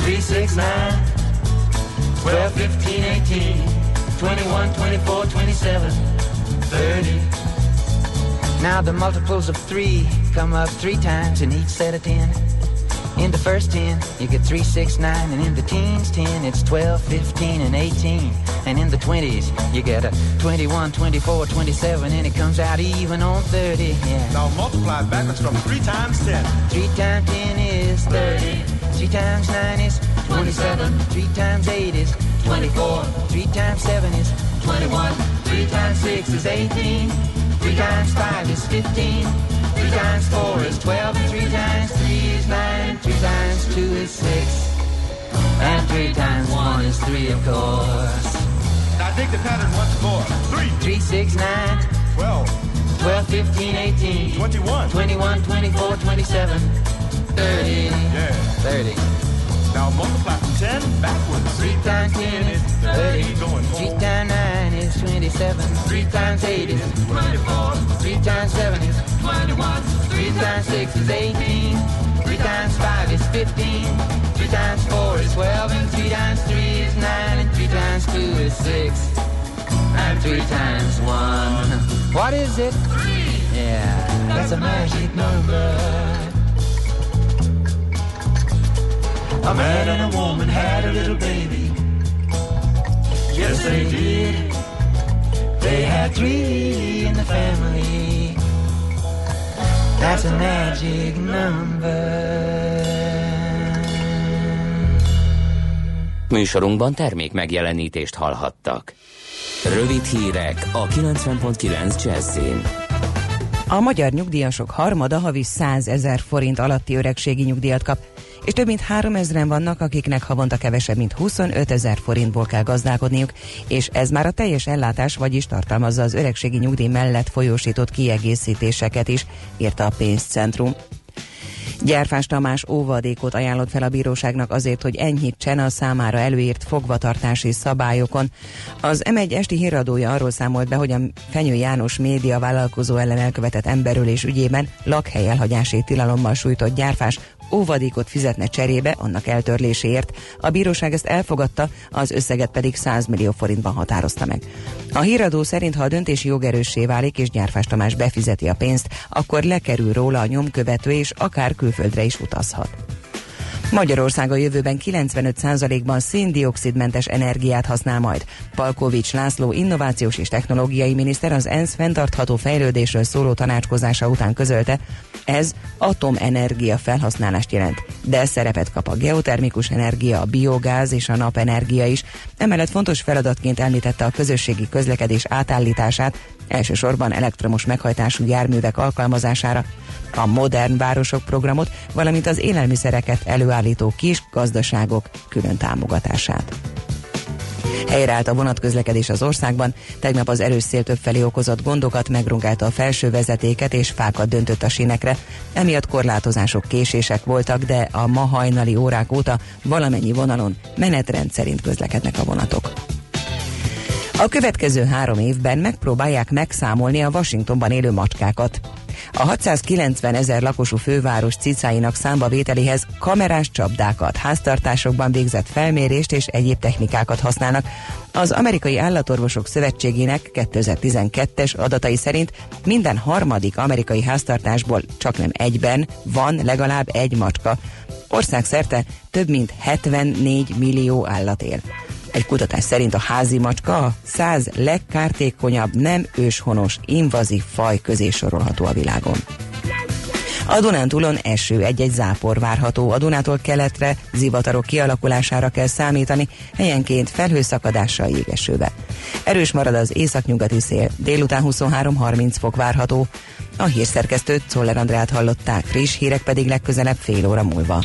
Speaker 5: 3, 6, 9, 12, 15, 18, 21, 24, 27, 30. Now the multiples of 3 come up 3 times in each set of 10. In the first 10, you get 3, 6, 9, and in the teens 10, it's 12, 15, and 18. And in the 20s, you get a 21, 24, 27, and it comes out even on 30. Yeah.
Speaker 6: Now multiply backwards from 3 times 10.
Speaker 5: 3 times 10 is 30. 3 times 9 is 27. 3 times 8 is 24. 3 times 7 is 21. 3 times 6 is 18. 3 times 5 is 15. 3 times 4 is 12. And 3 times 3 is 9. 3 times 2 is 6. And 3 times 1 is 3, of course.
Speaker 6: Now dig the pattern once more. 3,
Speaker 5: 3, 6, 9,
Speaker 6: 12,
Speaker 5: 12, 15, 18,
Speaker 6: 21.
Speaker 5: 21, 24, 27, 30.
Speaker 6: Yeah.
Speaker 5: 30.
Speaker 6: Now multiply from 10 backwards.
Speaker 5: 3 times 10 is 30. 3 times 9 is 27. 3 times 8 is 24. 3 times 7 is 21. 3 times 6 is 18. 3 times 5 is 15. 3 times 4 is 12. And 3 times 3 is 9. And 3 times 2 is 6. And 3 times 1. What is it? 3. Yeah, that's a magic number. A man and a woman had a little baby. Yes, they did. They had three in the family. That's a magic number.
Speaker 4: Műsorunkban termék megjelenítést hallhattak. Rövid hírek a 90.9 Jazzin.
Speaker 7: A magyar nyugdíjasok harmada havi 100 ezer forint alatti öregségi nyugdíjat kap, és több mint 3 ezeren vannak, akiknek havonta kevesebb, mint 25 ezer forintból kell gazdálkodniuk, és ez már a teljes ellátás, vagyis tartalmazza az öregségi nyugdíj mellett folyósított kiegészítéseket is, írta a pénzcentrum. Gyárfás Tamás óvadékot ajánlott fel a bíróságnak azért, hogy enyhítsen a számára előírt fogvatartási szabályokon. Az M1 esti híradója arról számolt be, hogy a Fenyő János média vállalkozó ellen elkövetett emberölés ügyében lakhely elhagyási tilalommal sújtott gyárfás óvadékot fizetne cserébe annak eltörléséért. A bíróság ezt elfogadta, az összeget pedig 100 millió forintban határozta meg. A híradó szerint, ha a döntés jogerőssé válik és Gyárfás Tamás befizeti a pénzt, akkor lekerül róla a nyomkövető és akár külföldre is utazhat. Magyarország a jövőben 95%-ban széndiokszidmentes energiát használ majd. Palkovics László innovációs és technológiai miniszter az ENSZ fenntartható fejlődésről szóló tanácskozása után közölte, ez atomenergia felhasználást jelent, de szerepet kap a geotermikus energia, a biogáz és a napenergia is. Emellett fontos feladatként említette a közösségi közlekedés átállítását, elsősorban elektromos meghajtású járművek alkalmazására, a Modern Városok programot, valamint az élelmiszereket előállító kis gazdaságok külön támogatását. Helyreállt a vonatközlekedés az országban, tegnap az erős szél többfelé okozott gondokat, megrongálta a felső vezetéket és fákat döntött a sínekre. Emiatt korlátozások, késések voltak, de a ma hajnali órák óta valamennyi vonalon menetrend szerint közlekednek a vonatok. A következő három évben megpróbálják megszámolni a Washingtonban élő macskákat. A 690 ezer lakosú főváros cicáinak számba vételéhez kamerás csapdákat, háztartásokban végzett felmérést és egyéb technikákat használnak. Az Amerikai Állatorvosok Szövetségének 2012-es adatai szerint minden harmadik amerikai háztartásból csak nem egyben van legalább egy macska. Országszerte több mint 74 millió állat él. Egy kutatás szerint a házi macska a 100 legkártékonyabb nem őshonos invazív faj közé sorolható a világon. A Dunántúlon eső, egy-egy zápor várható. A Dunától keletre zivatarok kialakulására kell számítani, helyenként felhőszakadással jégesőbe. Erős marad az északnyugati szél, délután 23-30 fok várható. A hírszerkesztőt Czoller Andrát hallották, friss hírek pedig legközelebb fél óra múlva.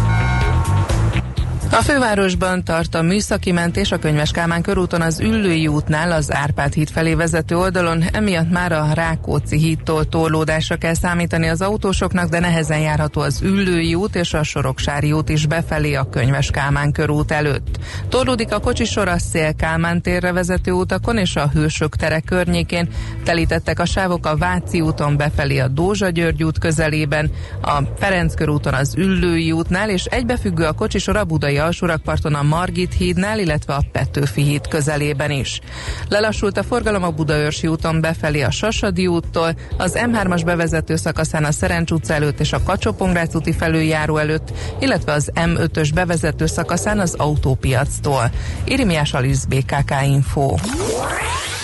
Speaker 8: a fővárosban tart a műszaki mentés a Könyves Kálmán körúton az Üllői útnál az Árpád híd felé vezető oldalon, emiatt már a Rákóczi hídtól torlódásra kell számítani az autósoknak, de nehezen járható az Üllői út és a Soroksári út is befelé a Könyves Kálmán körút előtt. Torlódik a kocsisor a Szél Kálmán térre vezető utakon és a Hősök tere környékén, telítettek a sávok a Váci úton befelé a Dózsa György út közelében, a Ferenc körúton az Üllői útnál és egybefüggő a kocsisor a Budai alsórakparton a Margit hídnál, illetve a Petőfi híd közelében is. Lelassult a forgalom a Budaörsi úton befelé a Sasadi úttól, az M3-as bevezető szakaszán a Szerencs utca előtt és a kacsó úti felüljáró előtt, illetve az M5-ös bevezető szakaszán az autópiactól. Irimiás Alisz BKK Info.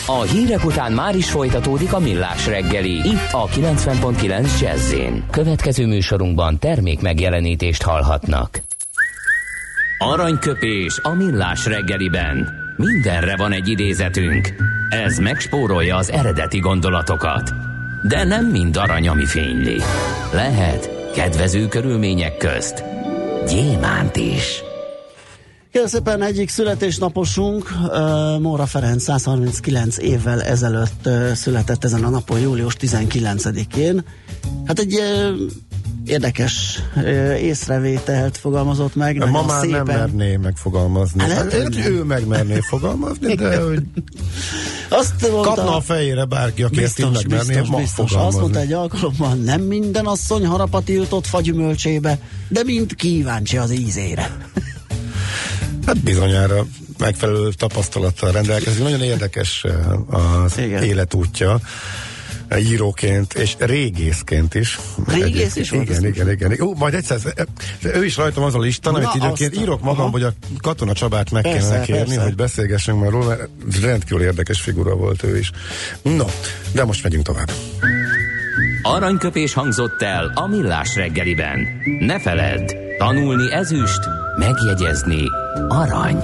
Speaker 4: A hírek után már is folytatódik a millás reggeli. Itt a 90.9 jazz Következő műsorunkban termék megjelenítést hallhatnak. Aranyköpés a millás reggeliben. Mindenre van egy idézetünk. Ez megspórolja az eredeti gondolatokat. De nem mind arany, ami fényli. Lehet kedvező körülmények közt gyémánt is.
Speaker 1: Kérlek szépen egyik születésnaposunk, Móra Ferenc 139 évvel ezelőtt született ezen a napon, július 19-én. Hát egy érdekes észrevételt fogalmazott meg.
Speaker 2: Ma már szépen. nem merné megfogalmazni. Hát, hát, hogy ő megmerné fogalmazni, de hogy azt mondta, kapna a fejére bárki, aki biztos, ezt így megmerné biztos, biztos.
Speaker 1: Azt mondta egy alkalommal, nem minden asszony harapa tiltott fagyümölcsébe, de mind kíváncsi az ízére.
Speaker 2: Hát bizonyára megfelelő tapasztalattal rendelkezik. Nagyon érdekes az Igen. életútja íróként és régészként is.
Speaker 1: Régész is
Speaker 2: igen, igen, igen, igen, igen. Ó, majd egyszer, ő is rajtam az a listán, amit időként írok magam, aha. hogy a Katona Csabát meg persze, kellene kérni, persze. hogy beszélgessünk már róla, mert rendkívül érdekes figura volt ő is. No, de most megyünk tovább.
Speaker 4: Aranyköpés hangzott el a millás reggeliben. Ne feledd, tanulni ezüst, megjegyezni arany.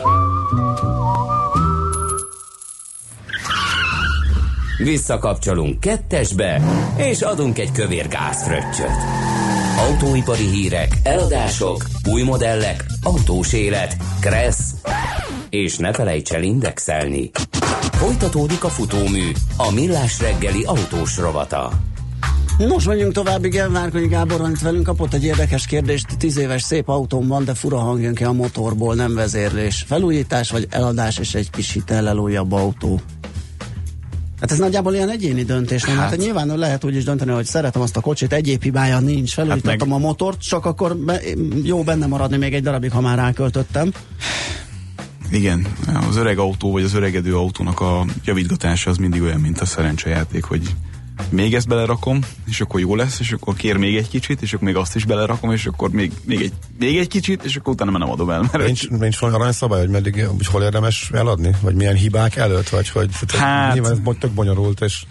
Speaker 4: Visszakapcsolunk kettesbe, és adunk egy kövér gázfröccsöt. Autóipari hírek, eladások, új modellek, autós élet, kressz, és ne felejts el indexelni. Folytatódik a futómű, a millás reggeli autós rovata.
Speaker 1: Most megyünk tovább, igen, Várkonyi Gábor itt velünk kapott egy érdekes kérdést, tíz éves szép autóm van, de fura hangjön ki a motorból, nem vezérlés. Felújítás vagy eladás és egy kis hitellel újabb autó. Hát ez nagyjából ilyen egyéni döntés, nem? Hát, hát nyilván lehet úgy is dönteni, hogy szeretem azt a kocsit, egyéb hibája nincs, felújítottam hát meg... a motort, csak akkor be, jó benne maradni még egy darabig, ha már ráköltöttem.
Speaker 3: Igen, az öreg autó, vagy az öregedő autónak a javítgatása az mindig olyan, mint a szerencsejáték, hogy még ezt belerakom, és akkor jó lesz, és akkor kér még egy kicsit, és akkor még azt is belerakom, és akkor még, még, egy, még egy kicsit, és akkor utána már nem adom el.
Speaker 2: Mert nincs, egy... nincs valami aranyszabály, hogy meddig, hogy hol érdemes eladni? Vagy milyen hibák előtt? Vagy hogy hát... nyilván ez tök bonyolult, és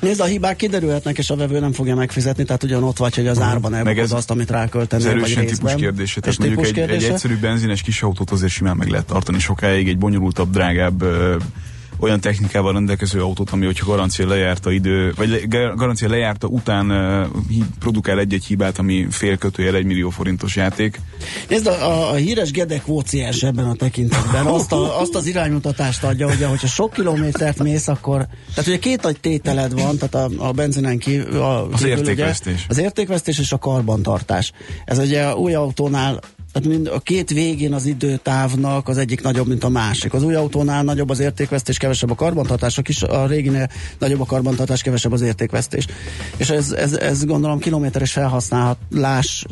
Speaker 1: Nézd, a hibák kiderülhetnek, és a vevő nem fogja megfizetni, tehát ugyan ott vagy, hogy az árban elbukod azt, amit ráköltenél,
Speaker 3: ez erősen típus kérdése. Tehát mondjuk egy, kérdése? egy egyszerű benzines kis autót azért simán meg lehet tartani sokáig, egy bonyolultabb, drágább olyan technikával rendelkező autót, ami hogyha garancia lejárta idő, vagy garancia lejárta után produkál egy-egy hibát, ami félkötőjel egy millió forintos játék.
Speaker 1: Ez a, a, a híres Gedek Vóciás ebben a tekintetben azt, a, azt az iránymutatást adja, hogy hogyha sok kilométert mész, akkor, tehát ugye két nagy tételed van, tehát a, a benzinen kívül, a,
Speaker 3: az értékvesztés.
Speaker 1: Ugye, az értékvesztés és a karbantartás. Ez ugye új autónál tehát mind a két végén az időtávnak az egyik nagyobb, mint a másik. Az új autónál nagyobb az értékvesztés, kevesebb a karbantartás, a, kis, a réginél nagyobb a karbantartás, kevesebb az értékvesztés. És ez, ez, ez gondolom kilométeres felhasználás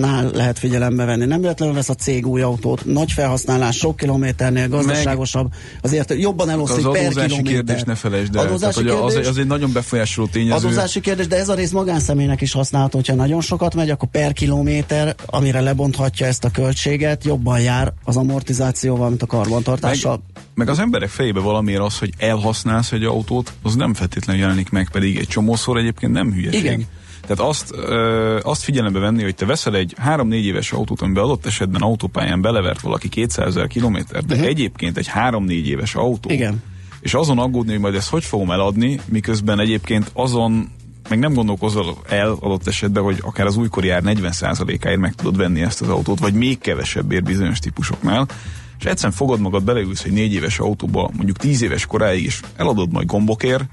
Speaker 1: nál lehet figyelembe venni. Nem véletlenül vesz a cég új autót, nagy felhasználás, sok kilométernél gazdaságosabb, azért jobban eloszlik
Speaker 3: az
Speaker 1: per kilométer.
Speaker 3: kérdés ne felejtsd el.
Speaker 1: Adózási
Speaker 3: Tehát, hogy az,
Speaker 1: kérdés-
Speaker 3: az egy nagyon befolyásoló tényező.
Speaker 1: Adózási kérdés, de ez a rész magánszemélynek is használható, hogyha nagyon sokat megy, akkor per kilométer, amire lebonthatja ezt a költséget, jobban jár az amortizációval, mint a karbantartással.
Speaker 3: Meg, meg az emberek fejébe valamiért az, hogy elhasználsz egy autót, az nem feltétlenül jelenik meg, pedig egy csomószor egyébként nem hülyeség.
Speaker 1: Igen.
Speaker 3: Tehát azt, ö, azt figyelembe venni, hogy te veszel egy 3-4 éves autót, amiben adott esetben autópályán belevert valaki 200 ezer kilométert, de
Speaker 1: Mhm.
Speaker 3: egyébként egy 3-4 éves autó.
Speaker 1: Igen.
Speaker 3: És azon aggódni, hogy majd ezt hogy fogom eladni, miközben egyébként azon meg nem gondolkozol el adott esetben, hogy akár az újkori ár 40%-áért meg tudod venni ezt az autót, vagy még kevesebbért bizonyos típusoknál, és egyszerűen fogod magad, beleülsz egy négy éves autóba, mondjuk 10 éves koráig, és eladod majd gombokért,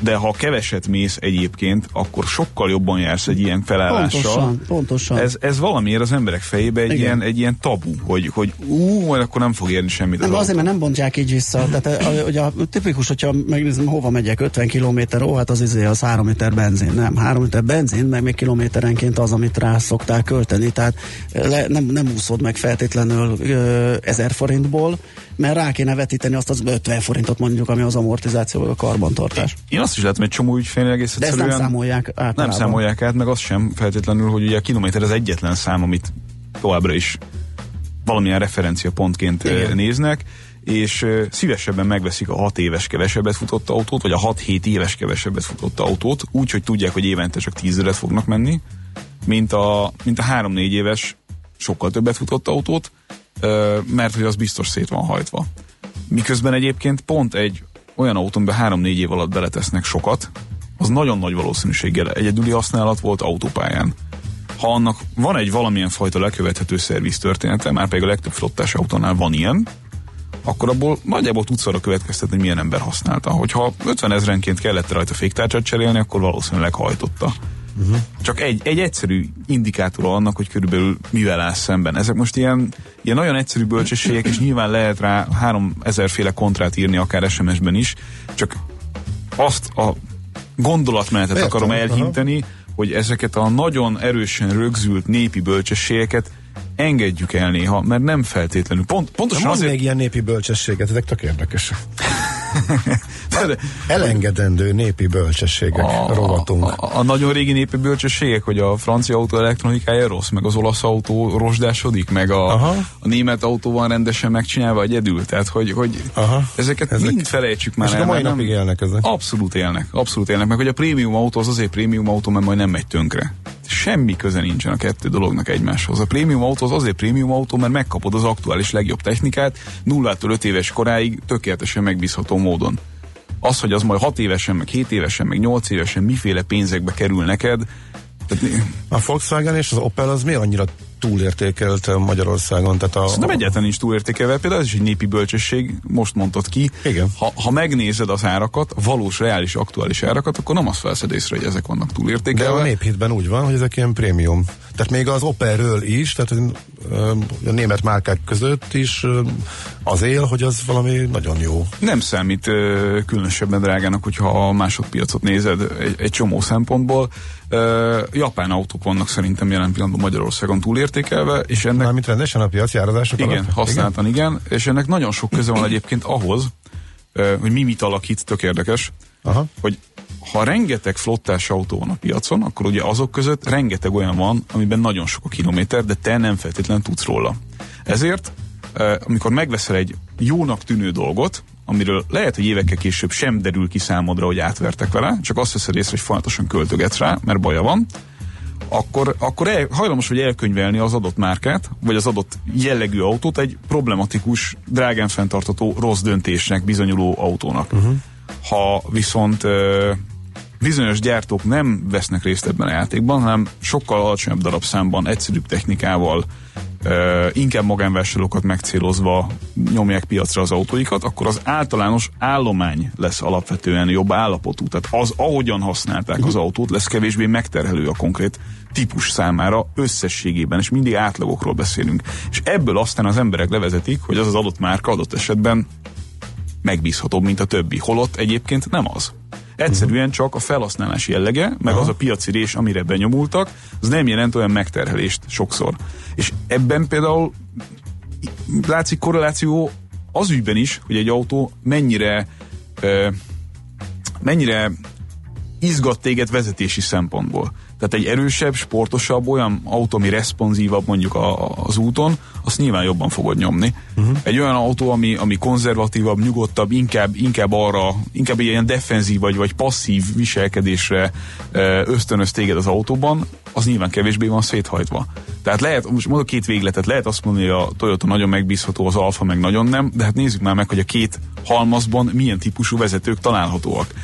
Speaker 3: de ha keveset mész egyébként, akkor sokkal jobban jársz egy ilyen felállással.
Speaker 1: Pontosan, pontosan.
Speaker 3: Ez, ez valamiért az emberek fejébe egy
Speaker 1: Igen.
Speaker 3: ilyen, egy ilyen tabu, hogy, hogy ú, majd akkor nem fog érni semmit az
Speaker 1: Nem,
Speaker 3: autó.
Speaker 1: azért, mert nem bontják így vissza. Tehát a, ugye a, tipikus, hogyha megnézem, hova megyek, 50 kilométer, ó, hát az izé, az 3 liter benzin. Nem, 3 liter benzin, meg még kilométerenként az, amit rá szoktál költeni. Tehát le, nem, nem úszod meg feltétlenül ö, 1000 forintból, mert rá kéne vetíteni azt az 50 forintot mondjuk, ami az amortizáció vagy a karbantartás.
Speaker 3: Én azt is látom, egy csomó ügyfélnél egész
Speaker 1: De ezt nem számolják általában.
Speaker 3: nem számolják át, meg azt sem feltétlenül, hogy ugye a kilométer az egyetlen szám, amit továbbra is valamilyen referenciapontként
Speaker 1: Igen.
Speaker 3: Igen. néznek, és szívesebben megveszik a 6 éves kevesebbet futott autót, vagy a 6-7 éves kevesebbet futott autót, úgy, hogy tudják, hogy évente csak 10 ezeret fognak menni, mint a, mint a 3-4 éves sokkal többet futott autót, mert hogy az biztos szét van hajtva. Miközben egyébként pont egy olyan autón, amiben 3-4 év alatt beletesznek sokat, az nagyon nagy valószínűséggel egyedüli használat volt autópályán. Ha annak van egy valamilyen fajta lekövethető szerviz története, már pedig a legtöbb flottás autónál van ilyen, akkor abból nagyjából tudsz arra következtetni, hogy milyen ember használta. Hogyha 50 ezrenként kellett rajta féktárcsát cserélni, akkor valószínűleg hajtotta. Uh-huh. Csak egy, egy egyszerű indikátor annak, hogy körülbelül mivel áll szemben. Ezek most ilyen, ilyen nagyon egyszerű bölcsességek, és nyilván lehet rá 3000 féle kontrát írni, akár SMS-ben is, csak azt a gondolatmenetet
Speaker 2: Értem,
Speaker 3: akarom
Speaker 2: aha.
Speaker 3: elhinteni, hogy ezeket a nagyon erősen rögzült népi bölcsességeket engedjük el néha, mert nem feltétlenül. Pont, pontosan
Speaker 2: Van
Speaker 3: azért...
Speaker 2: még ilyen népi bölcsességet, ezek tök érdekesek.
Speaker 3: De-
Speaker 2: Elengedendő népi bölcsességek a, rovatunk.
Speaker 3: A, a, a nagyon régi népi bölcsességek, hogy a francia autó elektronikája rossz, meg az olasz autó rozsdásodik, meg a,
Speaker 2: Aha.
Speaker 3: a német autó van rendesen megcsinálva egyedül. Tehát, hogy, hogy
Speaker 2: Aha.
Speaker 3: ezeket
Speaker 2: Ezek-
Speaker 3: mind felejtsük már
Speaker 2: És
Speaker 3: el.
Speaker 2: a mai napig élnek ezek.
Speaker 3: Abszolút élnek, abszolút élnek, meg hogy a prémium autó az azért prémium autó, mert majd nem megy tönkre. Semmi köze nincsen a kettő dolognak egymáshoz. A prémium autó az azért prémium autó, mert megkapod az aktuális legjobb technikát, nullától 5 éves koráig tökéletesen megbízható módon. Az, hogy az majd 6 évesen, meg 7 évesen, meg 8 évesen miféle pénzekbe kerül neked,
Speaker 2: A Volkswagen és az Opel az mi annyira túlértékelt Magyarországon? Tehát a,
Speaker 3: nem egyáltalán nincs túlértékelve, például ez is egy népi bölcsesség, most mondtad ki.
Speaker 2: Igen.
Speaker 3: Ha, ha megnézed az árakat, valós, reális, aktuális árakat, akkor nem azt felszed észre, hogy ezek vannak
Speaker 2: De
Speaker 3: túlértékelve.
Speaker 2: a néphitben úgy van, hogy ezek ilyen prémium. Tehát még az Opelről is, tehát a német márkák között is az él, hogy az valami nagyon jó.
Speaker 3: Nem számít különösebben drágának, hogyha a másodpiacot nézed egy, egy csomó szempontból. Japán autók vannak szerintem jelen pillanatban Magyarországon túlértékelve, és ennek
Speaker 2: Mármint rendesen a piacjárazások
Speaker 3: igen,
Speaker 2: alatt?
Speaker 3: használtan igen, és ennek nagyon sok köze van egyébként ahhoz, hogy mi mit alakít, tök érdekes,
Speaker 2: Aha.
Speaker 3: hogy ha rengeteg flottás autó van a piacon, akkor ugye azok között rengeteg olyan van, amiben nagyon sok a kilométer, de te nem feltétlenül tudsz róla. Ezért, amikor megveszel egy jónak tűnő dolgot, amiről lehet, hogy évekkel később sem derül ki számodra, hogy átvertek vele, csak azt veszed észre, hogy folyamatosan költögetsz rá, mert baja van, akkor, akkor el, hajlamos vagy elkönyvelni az adott márkát, vagy az adott jellegű autót egy problematikus, drágán fenntartató rossz döntésnek bizonyuló autónak. Uh-huh. Ha viszont ö, bizonyos gyártók nem vesznek részt ebben a játékban, hanem sokkal alacsonyabb darabszámban, egyszerűbb technikával inkább magánvásárlókat megcélozva nyomják piacra az autóikat, akkor az általános állomány lesz alapvetően jobb állapotú. Tehát az, ahogyan használták az autót, lesz kevésbé megterhelő a konkrét típus számára összességében, és mindig átlagokról beszélünk. És ebből aztán az emberek levezetik, hogy az az adott márka adott esetben megbízhatóbb, mint a többi. Holott egyébként nem az. Egyszerűen csak a felhasználási jellege, meg
Speaker 2: Aha.
Speaker 3: az a piaci rés, amire benyomultak, az nem jelent olyan megterhelést sokszor. És ebben például látszik korreláció az ügyben is, hogy egy autó mennyire mennyire izgat téged vezetési szempontból. Tehát egy erősebb, sportosabb, olyan autó, ami responsívabb mondjuk a, a, az úton, azt nyilván jobban fogod nyomni. Uh-huh. Egy olyan autó, ami, ami konzervatívabb, nyugodtabb, inkább, inkább arra, inkább egy ilyen defenzív vagy, vagy passzív viselkedésre ösztönöz téged az autóban, az nyilván kevésbé van széthajtva. Tehát lehet, most mondok két végletet, lehet azt mondani, hogy a Toyota nagyon megbízható, az Alfa meg nagyon nem, de hát nézzük már meg, hogy a két halmazban milyen típusú vezetők találhatóak.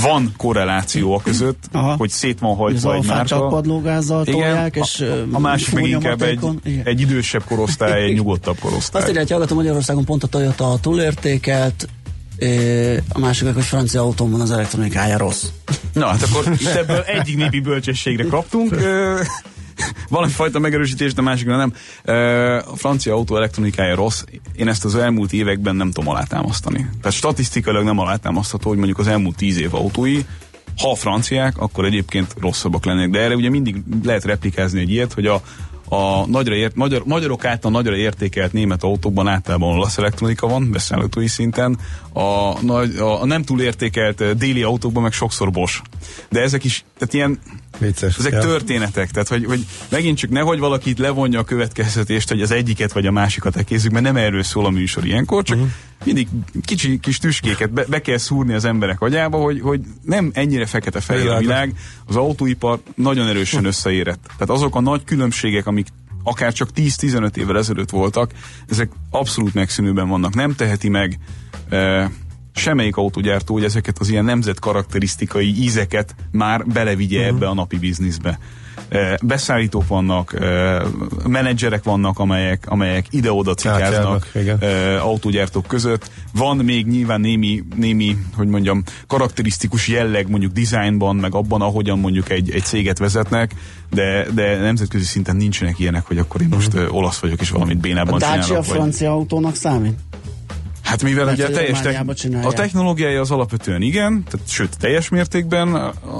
Speaker 3: Van korreláció a között,
Speaker 1: Aha.
Speaker 3: hogy szét van
Speaker 1: Az
Speaker 3: hajtva egy
Speaker 1: alfát csak
Speaker 3: márka.
Speaker 1: padlógázzal tolják, és
Speaker 3: a, a másik meg inkább egy,
Speaker 1: Igen.
Speaker 3: egy idősebb korosztály, egy nyugodtabb korosztály.
Speaker 1: Azt írja, hogy hallgatom Magyarországon pont a Toyota a túlértékelt, a másik meg, hogy francia autón van az elektronikája rossz.
Speaker 3: Na, hát akkor itt ebből egyik népi bölcsességre kaptunk. Valami fajta megerősítést, de másikra nem. A francia autó elektronikája rossz. Én ezt az elmúlt években nem tudom alátámasztani. Tehát statisztikailag nem alátámasztható, hogy mondjuk az elmúlt tíz év autói, ha franciák, akkor egyébként rosszabbak lennének. De erre ugye mindig lehet replikázni egy ilyet, hogy a, a nagyra ért, magyar, magyarok által nagyra értékelt német autókban általában olasz elektronika van, beszállítói szinten, a, nagy, a, a nem túl értékelt déli autókban meg sokszor Bosch. De ezek is, tehát ilyen,
Speaker 2: Vicces.
Speaker 3: ezek
Speaker 2: Ja.
Speaker 3: történetek, tehát hogy, hogy megint csak nehogy valaki itt levonja a következtetést, hogy az egyiket vagy a másikat ekézzük, mert nem erről szól a műsor ilyenkor, csak uh-huh. mindig kicsi kis tüskéket be, be kell szúrni az emberek agyába, hogy, hogy nem ennyire fekete-fehér a világ, az autóipar nagyon erősen összeérett. Tehát azok a nagy különbségek, amik akár csak 10-15 évvel ezelőtt voltak, ezek abszolút megszűnőben vannak. Nem teheti meg e, semmelyik autógyártó, hogy ezeket az ilyen nemzet karakterisztikai ízeket már belevigye uh-huh. ebbe a napi bizniszbe. E, beszállítók vannak, e, menedzserek vannak, amelyek, amelyek ide-oda cikáznak e, autógyártók között. Van még nyilván némi, némi, hogy mondjam, karakterisztikus jelleg mondjuk dizájnban, meg abban, ahogyan mondjuk egy, egy céget vezetnek, de, de nemzetközi szinten nincsenek ilyenek, hogy akkor én most uh, olasz vagyok, és valamit
Speaker 1: A
Speaker 3: bénában
Speaker 1: Dacia
Speaker 3: csinálok. Vagy...
Speaker 1: francia autónak számít?
Speaker 3: Hát mivel
Speaker 1: Mert
Speaker 3: ugye a teljes
Speaker 1: csinálják.
Speaker 3: a technológiája az alapvetően igen, tehát, sőt teljes mértékben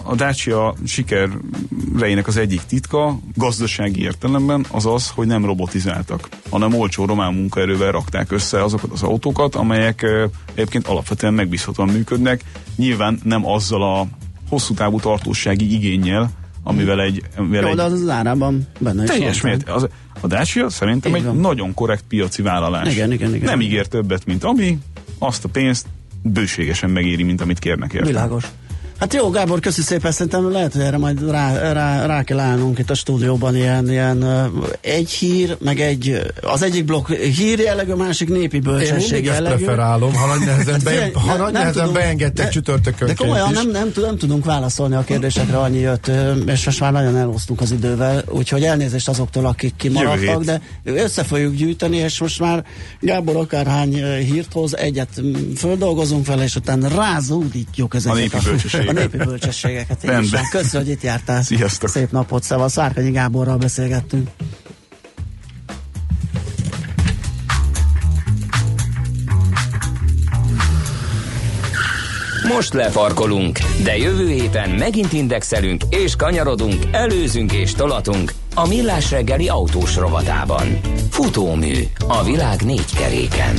Speaker 3: a- Dacia sikereinek az egyik titka gazdasági értelemben az az, hogy nem robotizáltak, hanem olcsó román munkaerővel rakták össze azokat az autókat, amelyek egyébként alapvetően megbízhatóan működnek, nyilván nem azzal a hosszú távú tartósági igényel, amivel egy, amivel
Speaker 1: Jó,
Speaker 3: egy
Speaker 1: de az az árában benne
Speaker 3: teljes mért, az, a Dacia szerintem egy nagyon korrekt piaci vállalás.
Speaker 1: Igen, igen, igen.
Speaker 3: Nem ígér többet, mint ami, azt a pénzt bőségesen megéri, mint amit kérnek érte.
Speaker 1: Világos. Hát jó, Gábor, köszi szépen, szerintem lehet, hogy erre majd rá, rá, rá kell állnunk itt a stúdióban ilyen, ilyen egy hír, meg egy, az egyik blokk hír jellegű, a másik népi
Speaker 2: Én
Speaker 1: bölcsesség
Speaker 2: ezt
Speaker 1: jellegű.
Speaker 2: preferálom, ha nagy nehezen, be, ha nagy
Speaker 1: nem
Speaker 2: nehezen
Speaker 1: tudunk-
Speaker 2: beengedtek
Speaker 1: de-
Speaker 2: csütörtökön
Speaker 1: De komolyan nem, nem, nem tudunk válaszolni a kérdésekre, annyi jött, és most már nagyon elhoztunk az idővel, úgyhogy elnézést azoktól, akik kimaradtak, de össze fogjuk gyűjteni, és most már Gábor akárhány hírt hoz, egyet földolgozunk vele, és utána rázúdítjuk ezeket
Speaker 3: népi bölcsességeket.
Speaker 1: A népi bölcsességeket.
Speaker 3: Rendben.
Speaker 1: is. Köszönöm, hogy itt jártál.
Speaker 3: Sziasztok.
Speaker 1: Szép napot, szevasz. Szárkanyi Gáborral beszélgettünk.
Speaker 4: Most lefarkolunk, de jövő héten megint indexelünk és kanyarodunk, előzünk és tolatunk a Millás reggeli autós rovatában. Futómű a világ négy keréken.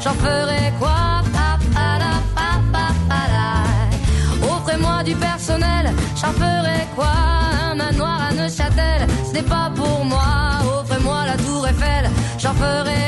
Speaker 9: J'en ferai quoi? Offrez-moi du personnel, j'en ferai quoi? Un manoir à Neuchâtel, ce n'est pas pour moi. Offrez-moi la tour Eiffel, j'en ferai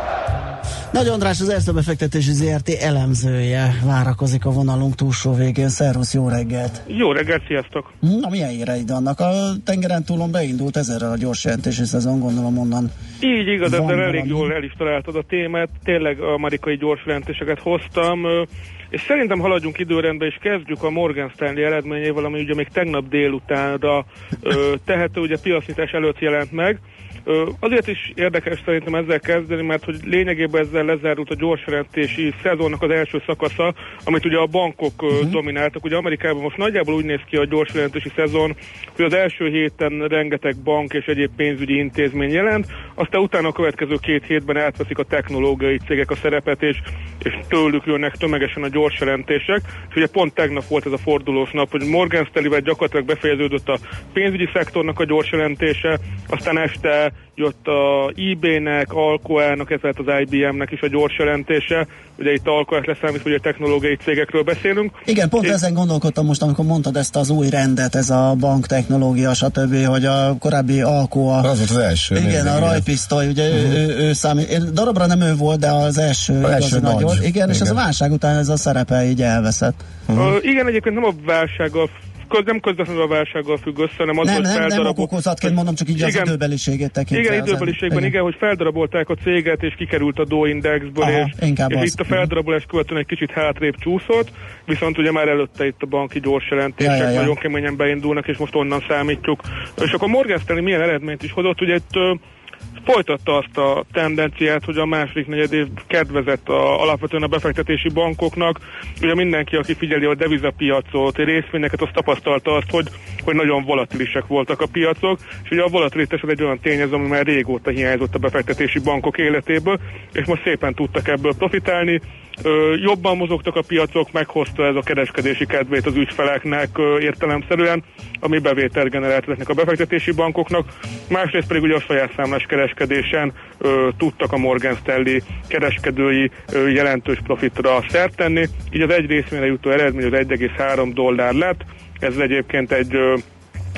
Speaker 1: Nagy András az Erste befektetési ZRT elemzője várakozik a vonalunk túlsó végén. Szervusz, jó reggelt!
Speaker 10: Jó reggelt, sziasztok!
Speaker 1: Na, milyen híreid vannak? A tengeren túlon beindult ezerrel a gyors jelentési szezon, gondolom onnan.
Speaker 10: Így igaz, ezzel elég jól el is találtad a témát. Tényleg amerikai gyors jelentéseket hoztam, és szerintem haladjunk időrendbe, és kezdjük a Morgan Stanley eredményével, ami ugye még tegnap délutánra ö, tehető, ugye piacnyitás előtt jelent meg. Azért is érdekes szerintem ezzel kezdeni, mert hogy lényegében ezzel lezárult a gyorsjelentési szezonnak az első szakasza, amit ugye a bankok uh-huh. domináltak. Ugye Amerikában most nagyjából úgy néz ki a gyorsjelentési szezon, hogy az első héten rengeteg bank és egyéb pénzügyi intézmény jelent, aztán utána a következő két hétben átveszik a technológiai cégek a szerepet, és, és tőlük jönnek tömegesen a gyors jelentések. És ugye pont tegnap volt ez a fordulós nap, hogy Morgan Stanley-vel gyakorlatilag befejeződött a pénzügyi szektornak a gyors jelentése, aztán este jött a eBay-nek, Alcoa-nak, ez lett az IBM-nek is a gyors jelentése. Ugye itt Alcoa-t leszámít, hogy a technológiai cégekről beszélünk.
Speaker 1: Igen, pont
Speaker 10: És-
Speaker 1: ezen gondolkodtam most, amikor mondtad ezt az új rendet, ez a banktechnológia, stb., hogy a korábbi Alcoa...
Speaker 2: Az volt az első.
Speaker 1: Igen, a rajpisztoly, ugye ő, ő, ő számít, én- darabra nem ő volt, de az első,
Speaker 2: első
Speaker 1: igazi
Speaker 2: nagy.
Speaker 1: volt. Igen, és ez a
Speaker 2: Igen.
Speaker 1: válság után ez a szerepe így elveszett.
Speaker 10: Uh, igen, egyébként nem a válsággal, köz, nem közvetlenül a válsággal függ össze, hanem az
Speaker 1: Nem,
Speaker 10: hogy
Speaker 1: nem, nem
Speaker 10: feldarabol-
Speaker 1: okokozatként mondom, csak így az
Speaker 10: Igen.
Speaker 1: időbeliségét tekintve.
Speaker 10: Igen,
Speaker 1: az-
Speaker 10: időbeliségben, igen, hogy feldarabolták a céget, és kikerült a Dow Indexből,
Speaker 1: Aha,
Speaker 10: és, és
Speaker 1: az.
Speaker 10: itt a feldarabolás követően egy kicsit hátrébb csúszott, viszont ugye már előtte itt a banki gyors jelentések
Speaker 1: Ja, ja, ja.
Speaker 10: nagyon keményen beindulnak, és most onnan számítjuk. És akkor Morgan Stanley milyen eredményt is hozott, ugye itt folytatta azt a tendenciát, hogy a második negyed év kedvezett a, alapvetően a befektetési bankoknak. Ugye mindenki, aki figyeli a devizapiacot, részvényeket, az tapasztalta azt, hogy, hogy nagyon volatilisek voltak a piacok, és ugye a volatilitás egy olyan tényező, ami már régóta hiányzott a befektetési bankok életéből, és most szépen tudtak ebből profitálni. Jobban mozogtak a piacok, meghozta ez a kereskedési kedvét az ügyfeleknek ö, értelemszerűen, ami bevételt generált ezeknek a befektetési bankoknak. Másrészt pedig ugye a saját számlás kereskedésen ö, tudtak a Morgan Stanley kereskedői jelentős profitra szert tenni, így az egy részvényre jutó eredmény az 1,3 dollár lett, ez egyébként egy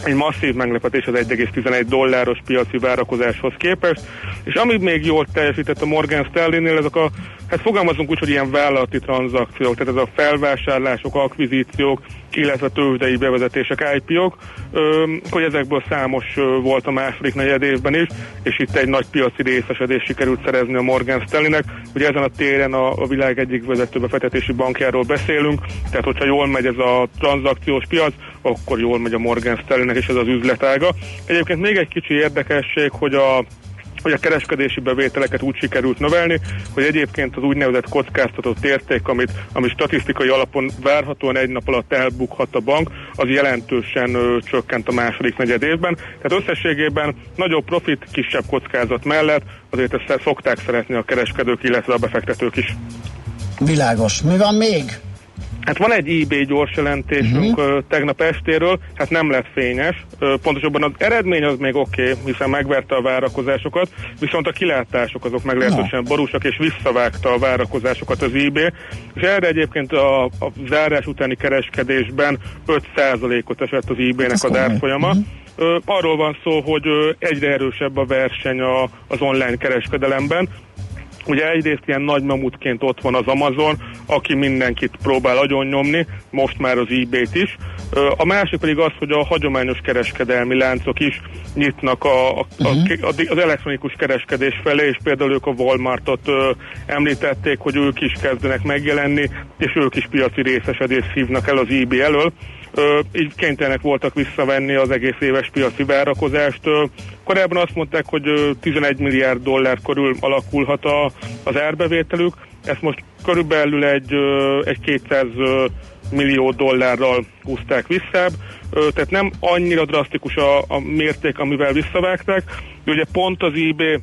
Speaker 10: egy masszív meglepetés az 1,11 dolláros piaci várakozáshoz képest, és ami még jól teljesített a Morgan Stanley-nél, ezek a, hát fogalmazunk úgy, hogy ilyen vállalati tranzakciók, tehát ez a felvásárlások, akvizíciók, illetve tőzsdei bevezetések, IPO-k, hogy ezekből számos volt a második negyed évben is, és itt egy nagy piaci részesedés sikerült szerezni a Morgan Stanley-nek. Ugye ezen a téren a világ egyik vezető befektetési bankjáról beszélünk, tehát hogyha jól megy ez a tranzakciós piac, akkor jól megy a Morgan Stanley-nek és ez az üzletága. Egyébként még egy kicsi érdekesség, hogy a hogy a kereskedési bevételeket úgy sikerült növelni, hogy egyébként az úgynevezett kockáztatott érték, amit, ami statisztikai alapon várhatóan egy nap alatt elbukhat a bank, az jelentősen ö, csökkent a második negyed évben. Tehát összességében nagyobb profit, kisebb kockázat mellett azért ezt szokták szeretni a kereskedők, illetve a befektetők is.
Speaker 1: Világos. Mi van még?
Speaker 10: Hát van egy eBay gyors jelentésünk uh-huh. tegnap estéről, hát nem lett fényes. Pontosabban az eredmény az még oké, okay, hiszen megverte a várakozásokat, viszont a kilátások azok meglehetősen borúsak, és visszavágta a várakozásokat az eBay, és erre egyébként a, a zárás utáni kereskedésben 5%-ot esett az eBay-nek az árfolyama. Uh-huh. Arról van szó, hogy egyre erősebb a verseny a, az online kereskedelemben, Ugye egyrészt ilyen nagy mamutként ott van az Amazon, aki mindenkit próbál agyon nyomni, most már az eBay-t is. A másik pedig az, hogy a hagyományos kereskedelmi láncok is nyitnak a, a, a, a, az elektronikus kereskedés felé, és például ők a Walmartot ö, említették, hogy ők is kezdenek megjelenni, és ők is piaci részesedést hívnak el az eBay elől. Így kénytelenek voltak visszavenni az egész éves piaci várakozást. Korábban azt mondták, hogy ö, 11 milliárd dollár körül alakulhat a, az árbevételük, ezt most körülbelül egy, egy 200 ö, millió dollárral húzták vissza, tehát nem annyira drasztikus a, a mérték, amivel visszavágták, ugye pont az eBay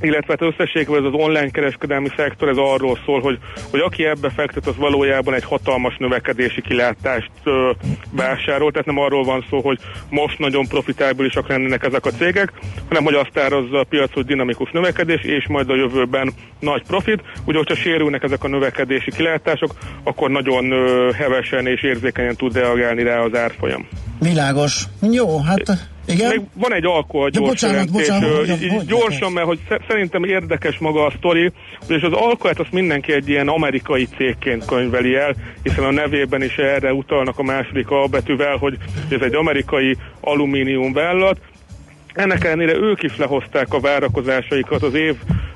Speaker 10: illetve hát összességében ez az online kereskedelmi szektor, ez arról szól, hogy, hogy aki ebbe fektet, az valójában egy hatalmas növekedési kilátást ö, vásárol, tehát nem arról van szó, hogy most nagyon profitábilisak lennének ezek a cégek, hanem hogy azt árazza a piac, hogy dinamikus növekedés, és majd a jövőben nagy profit. Ugye, hogyha sérülnek ezek a növekedési kilátások, akkor nagyon ö, hevesen és érzékenyen tud reagálni rá az árfolyam.
Speaker 1: Világos. Jó, hát igen.
Speaker 10: Még van egy alkohol gyors
Speaker 1: bocsánat, bocsánat, hogy
Speaker 10: gyorsan, mert hogy sze- szerintem érdekes maga a sztori, és az alkoholt azt mindenki egy ilyen amerikai cégként könyveli el, hiszen a nevében is erre utalnak a második A betűvel, hogy ez egy amerikai alumínium vállalat, ennek ellenére ők is lehozták a várakozásaikat az év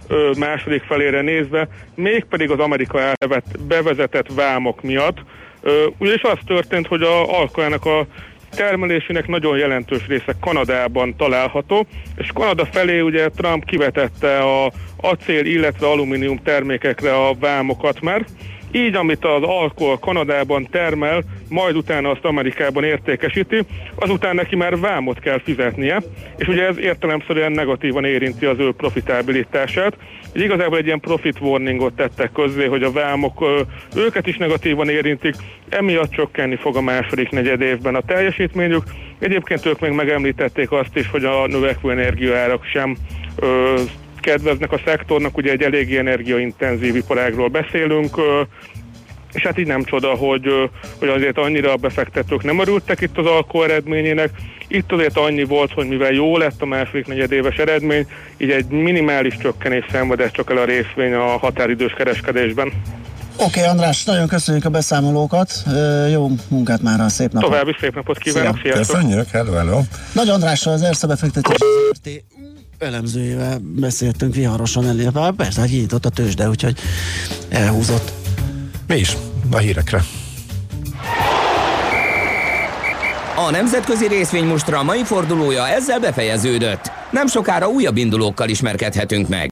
Speaker 10: ö, második felére nézve, mégpedig az Amerika elvet- bevezetett vámok miatt. Ö, ugyanis az történt, hogy a alkoholnak a termelésének nagyon jelentős része Kanadában található, és Kanada felé ugye Trump kivetette a acél, illetve alumínium termékekre a vámokat már, így, amit az alkohol Kanadában termel, majd utána azt Amerikában értékesíti, azután neki már vámot kell fizetnie, és ugye ez értelemszerűen negatívan érinti az ő profitabilitását. Így igazából egy ilyen profit warningot tettek közzé, hogy a vámok őket is negatívan érintik, emiatt csökkenni fog a második negyed évben a teljesítményük. Egyébként ők még megemlítették azt is, hogy a növekvő energiaárak sem kedveznek a szektornak, ugye egy eléggé energiaintenzív iparágról beszélünk, és hát így nem csoda, hogy, hogy azért annyira a befektetők nem örültek itt az alkó eredményének. Itt azért annyi volt, hogy mivel jó lett a második negyedéves eredmény, így egy minimális csökkenés szenvedett csak el a részvény a határidős kereskedésben.
Speaker 1: Oké, okay, András, nagyon köszönjük a beszámolókat. Jó munkát már, szép napot.
Speaker 10: További szép napot kívánok,
Speaker 1: Szia.
Speaker 10: sziasztok!
Speaker 2: Köszönjük, hello, hello.
Speaker 1: Nagy Andrással, az Erste befektetés elemzőjével beszéltünk viharosan elé. Bár Persze, hát nyitott a tőzsde, úgyhogy elhúzott.
Speaker 2: Mi is a hírekre.
Speaker 4: A nemzetközi részvénymustra mai fordulója ezzel befejeződött. Nem sokára újabb indulókkal ismerkedhetünk meg.